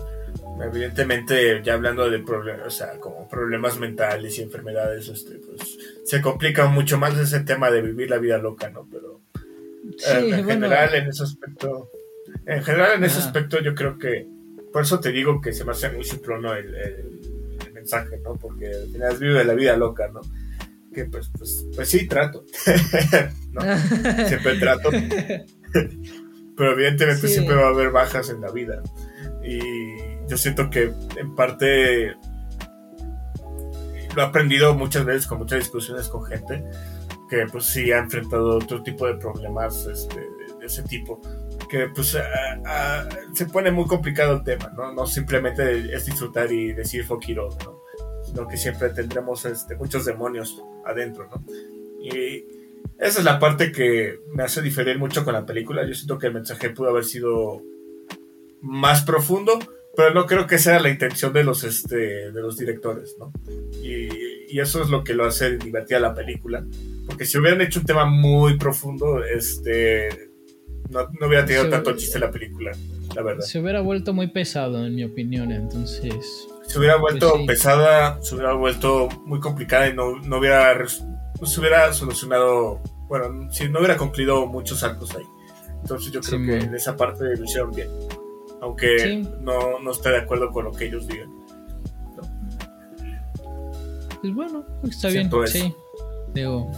Evidentemente, ya hablando de problemas, o sea, como problemas mentales y enfermedades, este, pues se complica mucho más ese tema de vivir la vida loca, ¿no? Pero eh, en general, en ese aspecto, en general, en ese aspecto, yo creo que, por eso te digo que se me hace muy simple, ¿no? El, mensaje, ¿no? Porque al final vive la vida loca, ¿no? Que pues, pues, pues sí, trato. <laughs> ¿no? <laughs> Siempre trato. pero evidentemente siempre va a haber bajas en la vida. Y yo siento que en parte lo he aprendido muchas veces con muchas discusiones con gente que pues sí ha enfrentado otro tipo de problemas este, de ese tipo que pues se pone muy complicado el tema no no simplemente es disfrutar y decir fuck ¿no? sino que siempre tendremos este, muchos demonios adentro no y esa es la parte que me hace diferir mucho con la película. Yo siento que el mensaje pudo haber sido más profundo, pero no creo que sea la intención de los, este, de los directores, ¿no? Y, eso es lo que lo hace divertida la película. Porque si hubieran hecho un tema muy profundo, este, no, hubiera tenido tanto chiste la película, la verdad. Se hubiera vuelto muy pesado, en mi opinión, entonces... Se hubiera vuelto pues pesada, se hubiera vuelto muy complicada y no, no hubiera no se hubiera solucionado, bueno, si no hubiera concluido muchos arcos ahí. Entonces yo creo que en esa parte lo hicieron bien. Aunque no, no estoy de acuerdo con lo que ellos digan. Pues bueno, está bien. Sí. Digo,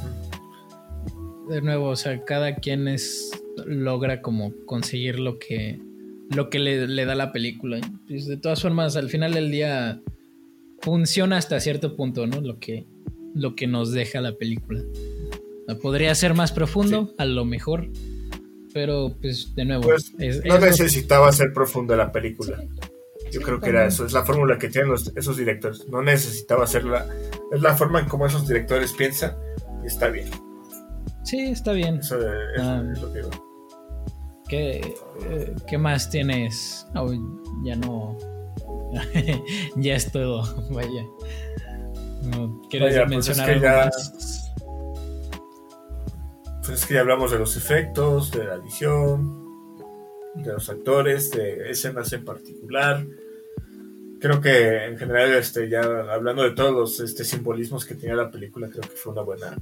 de nuevo, o sea, cada quien es logra como conseguir lo que lo que le, le da la película. Pues de todas formas, al final del día funciona hasta cierto punto, ¿no? Lo que lo que nos deja la película. Podría ser más profundo, a lo mejor, pero pues de nuevo. Pues, no necesitaba ser profundo la película. Yo creo que era eso, es la fórmula que tienen esos directores. No necesitaba la Es la forma en cómo esos directores piensan y está bien. Sí, está bien. Eso, ah. es lo que ¿Qué, eh, ¿Qué, más tienes? ya no. <laughs> ya es todo, <laughs> vaya. ¿Quieres pues mencionar algo más? Pues es que ya hablamos de los efectos, de la edición, de los actores, de escenas en particular. Creo que en general, este, ya hablando de todos los este, simbolismos que tenía la película, creo que fue una buena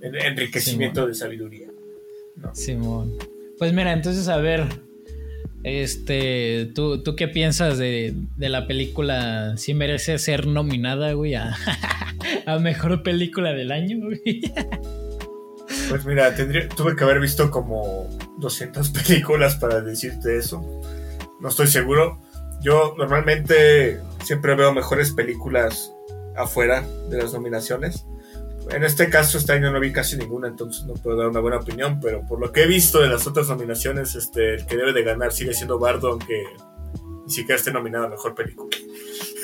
enriquecimiento de sabiduría. Simón. Pues mira, entonces a ver, Este, ¿tú, ¿tú qué piensas de, de la película? Si merece ser nominada, güey, a, <laughs> a mejor película del año, güey. <laughs> Pues mira, tendría, tuve que haber visto como 200 películas para decirte eso. No estoy seguro. Yo normalmente siempre veo mejores películas afuera de las nominaciones. En este caso, este año no vi casi ninguna, entonces no puedo dar una buena opinión, pero por lo que he visto de las otras nominaciones, este, el que debe de ganar sigue siendo Bardo, aunque ni siquiera esté nominada a Mejor Película.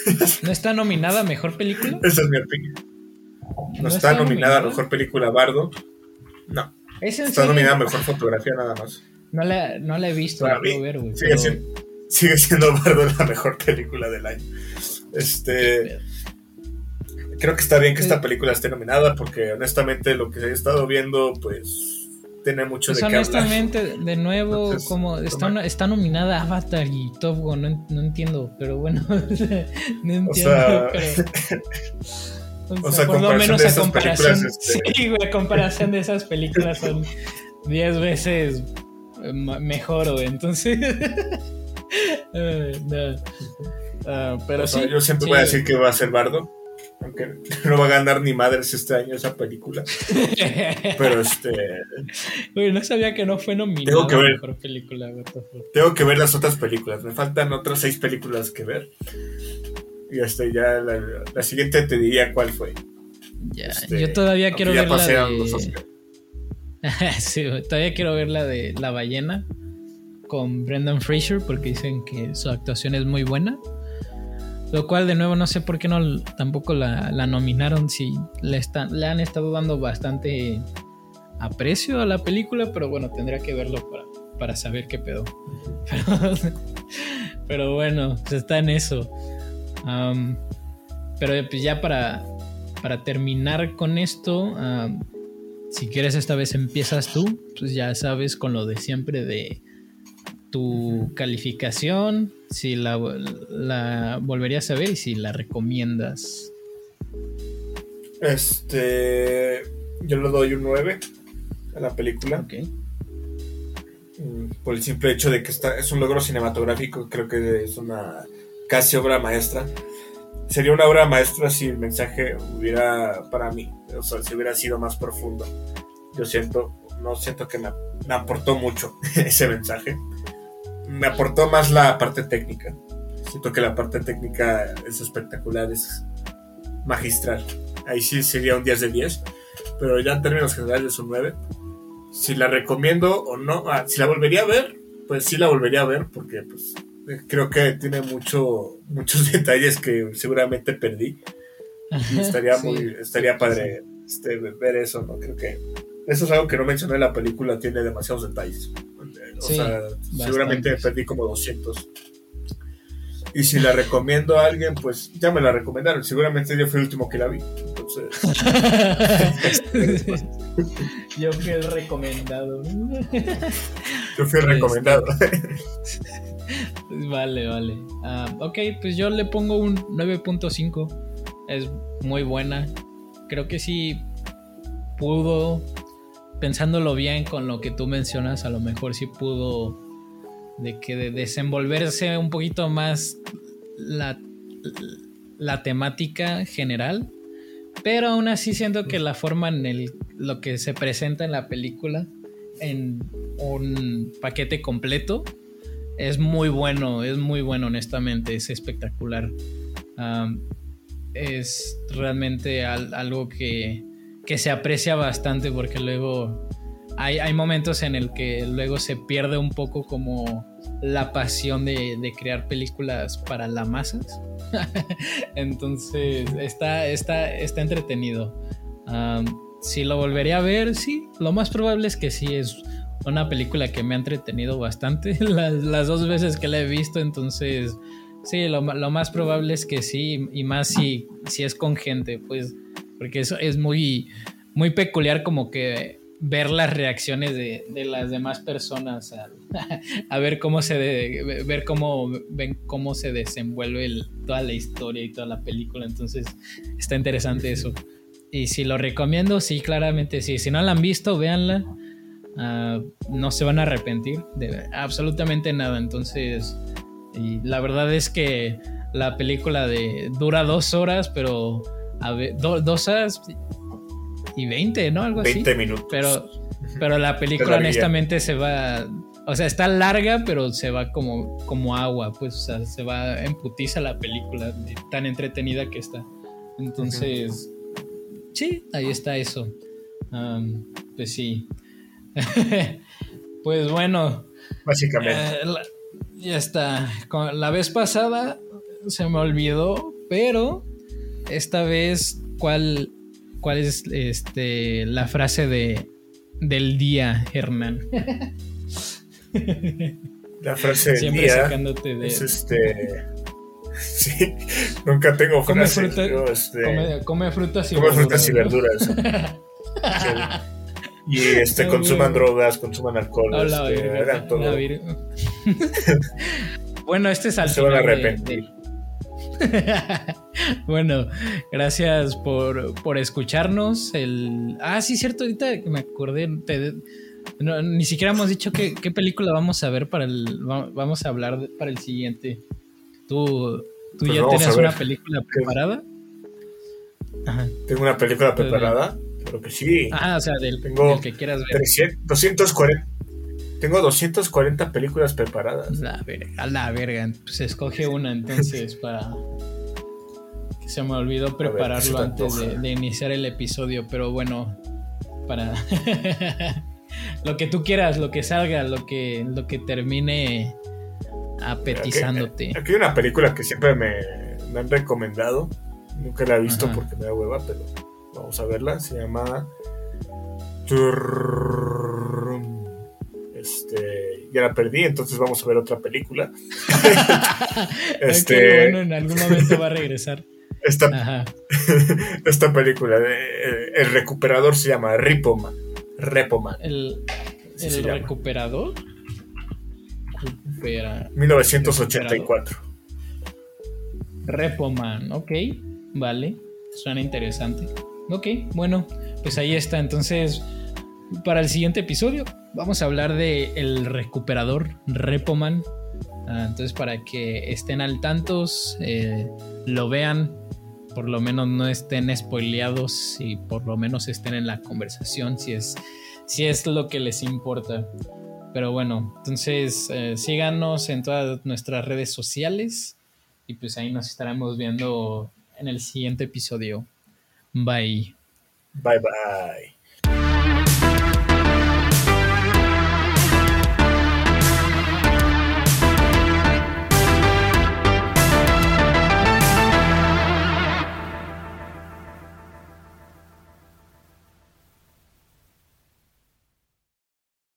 <laughs> ¿No está nominada a Mejor Película? Esa es mi opinión. No, está, nominada a Mejor Película Bardo. No. está nominada a Mejor Fotografía nada más. No la, no la he visto, ver, sigue, siendo, sigue siendo Bardo la mejor película del año. Este creo que está bien que esta película esté nominada porque honestamente lo que he estado viendo pues tiene mucho pues de qué honestamente de nuevo como está, está nominada Avatar y Top Gun no, no entiendo pero bueno <laughs> no entiendo <laughs> o sea, o sea, por lo menos a comparación este <laughs> sí güey, comparación de esas películas son 10 veces eh, mejor güey entonces uh, no. uh, pero sí, yo siempre sí. voy a decir que va a ser Bardo aunque <laughs> no va a ganar ni madres este año esa película. Pero este. Uy, no sabía que no fue nominada tengo que ver, mejor película. Tengo que ver las otras películas. Me faltan otras seis películas que ver. Y este, ya la, la siguiente te diría cuál fue. Ya, este, yo todavía quiero ver la de. <laughs> sí, todavía quiero ver la de La ballena con Brendan Fraser porque dicen que su actuación es muy buena. Lo cual, de nuevo, no sé por qué no tampoco la, la nominaron. Si le, están, le han estado dando bastante aprecio a la película, pero bueno, tendría que verlo para, para saber qué pedo. Pero, <laughs> pero bueno, pues está en eso. Pero pues ya para, para terminar con esto, si quieres esta vez empiezas tú, pues ya sabes con lo de siempre de tu calificación, si la, la volverías a ver y si la recomiendas. Este. Yo le doy un 9 a la película. Ok. Mm, por el simple hecho de que está, es un logro cinematográfico, creo que es una casi obra maestra. Sería una obra maestra si el mensaje hubiera, para mí, o sea, si hubiera sido más profundo. Yo siento, no siento que me, me aportó mucho <laughs> ese mensaje me aportó más la parte técnica. Siento que la parte técnica es espectacular, es magistral. Ahí sí sería un 10 de 10, pero ya en términos generales un 9. Si la recomiendo o no, ah, si la volvería a ver, pues sí la volvería a ver porque pues creo que tiene mucho, muchos <laughs> detalles que seguramente perdí. Y estaría muy, estaría padre este, ver eso, ¿no? Creo que eso es algo que no mencioné en la película, tiene demasiados detalles. O sea, seguramente perdí como 200. Y si la recomiendo a alguien, pues ya me la recomendaron. Seguramente yo fui el último que la vi. Entonces. <laughs> yo fui el recomendado. <laughs> yo fui el recomendado. vale, vale. Uh, ok, pues yo le pongo un 9.5. Es muy buena. Creo que sí pudo pensándolo bien con lo que tú mencionas, a lo mejor sí pudo de que de desenvolverse un poquito más la, la temática general, pero aún así siento que la forma en el, lo que se presenta en la película en un paquete completo es muy bueno, es muy bueno honestamente, es espectacular. Um, es realmente al, algo que que se aprecia bastante porque luego hay, hay, momentos en el que luego se pierde un poco como la pasión de, de crear películas para las masas. <laughs> Entonces está, está, está entretenido. Si lo volvería a ver, sí, lo más probable es que sí, es una película que me ha entretenido bastante <laughs> las, las dos veces que la he visto, entonces sí, lo, lo, más probable es que sí, y más si, si es con gente, pues porque eso es muy, muy peculiar como que ver las reacciones de, de las demás personas a, <laughs> a, ver cómo se de, ver cómo ven cómo se desenvuelve el, toda la historia y toda la película. Entonces está interesante eso. Y si lo recomiendo sí claramente sí. Si no la han visto véanla. Ah, no se van a arrepentir de absolutamente nada. Entonces, y la verdad es que la película de dura dos horas, pero a ver, dos horas y veinte, ¿no? Algo así. 20 minutos. Pero, pero la película honestamente se va, o sea, está larga, pero se va como, como agua, pues, o sea, se va en putiza la película, tan entretenida que está. Entonces, sí, ahí está eso. pues sí. <laughs> pues bueno. Básicamente. Eh, ya está. La vez pasada se me olvidó, pero esta vez, ¿cuál, cuál es este, la frase de, del día, Hernán? <laughs> La frase del día es este... Sí, nunca tengo frase. Este, come, frutas y come frutas y verduras. <laughs> Y este, consuman drogas, consuman alcohol. este, todo. <laughs> bueno, este es al Se van a arrepentir. <laughs> bueno, gracias por, por escucharnos. El... Ah, sí, cierto, ahorita que me acordé, ni siquiera hemos dicho qué, película vamos a ver para el. Vamos a hablar para el siguiente. ¿Tú, tú pues ya tienes una película preparada? Tengo una película preparada, creo que sí. Ah, o sea, del, Tengo que quieras ver. 240. Tengo 240 películas preparadas. La verga, la verga. Pues escoge una entonces para. Que se me olvidó prepararlo antes de, iniciar el episodio, pero bueno, para. <laughs> lo que tú quieras, lo que salga, lo que, lo que termine apetizándote. Aquí, hay una película que siempre me, han recomendado. Nunca la he visto porque me da hueva, pero vamos a verla. Se llama. Este, ya la perdí, entonces vamos a ver otra película. <laughs> <laughs> este, bueno, en algún momento va a regresar. Esta, <laughs> esta película, eh, el recuperador se llama Ripoman. Repoman. El, el recuperador. 1984. Repoman, ok, vale, suena interesante. Ok, bueno, pues ahí está. Entonces, para el siguiente episodio vamos a hablar de el recuperador Repoman. Ah, entonces para que estén al tantos, eh, lo vean, por lo menos no estén spoileados y por lo menos estén en la conversación si es, si es lo que les importa. Pero bueno, entonces eh, síganos en todas nuestras redes sociales y pues ahí nos estaremos viendo en el siguiente episodio. Bye. Bye bye.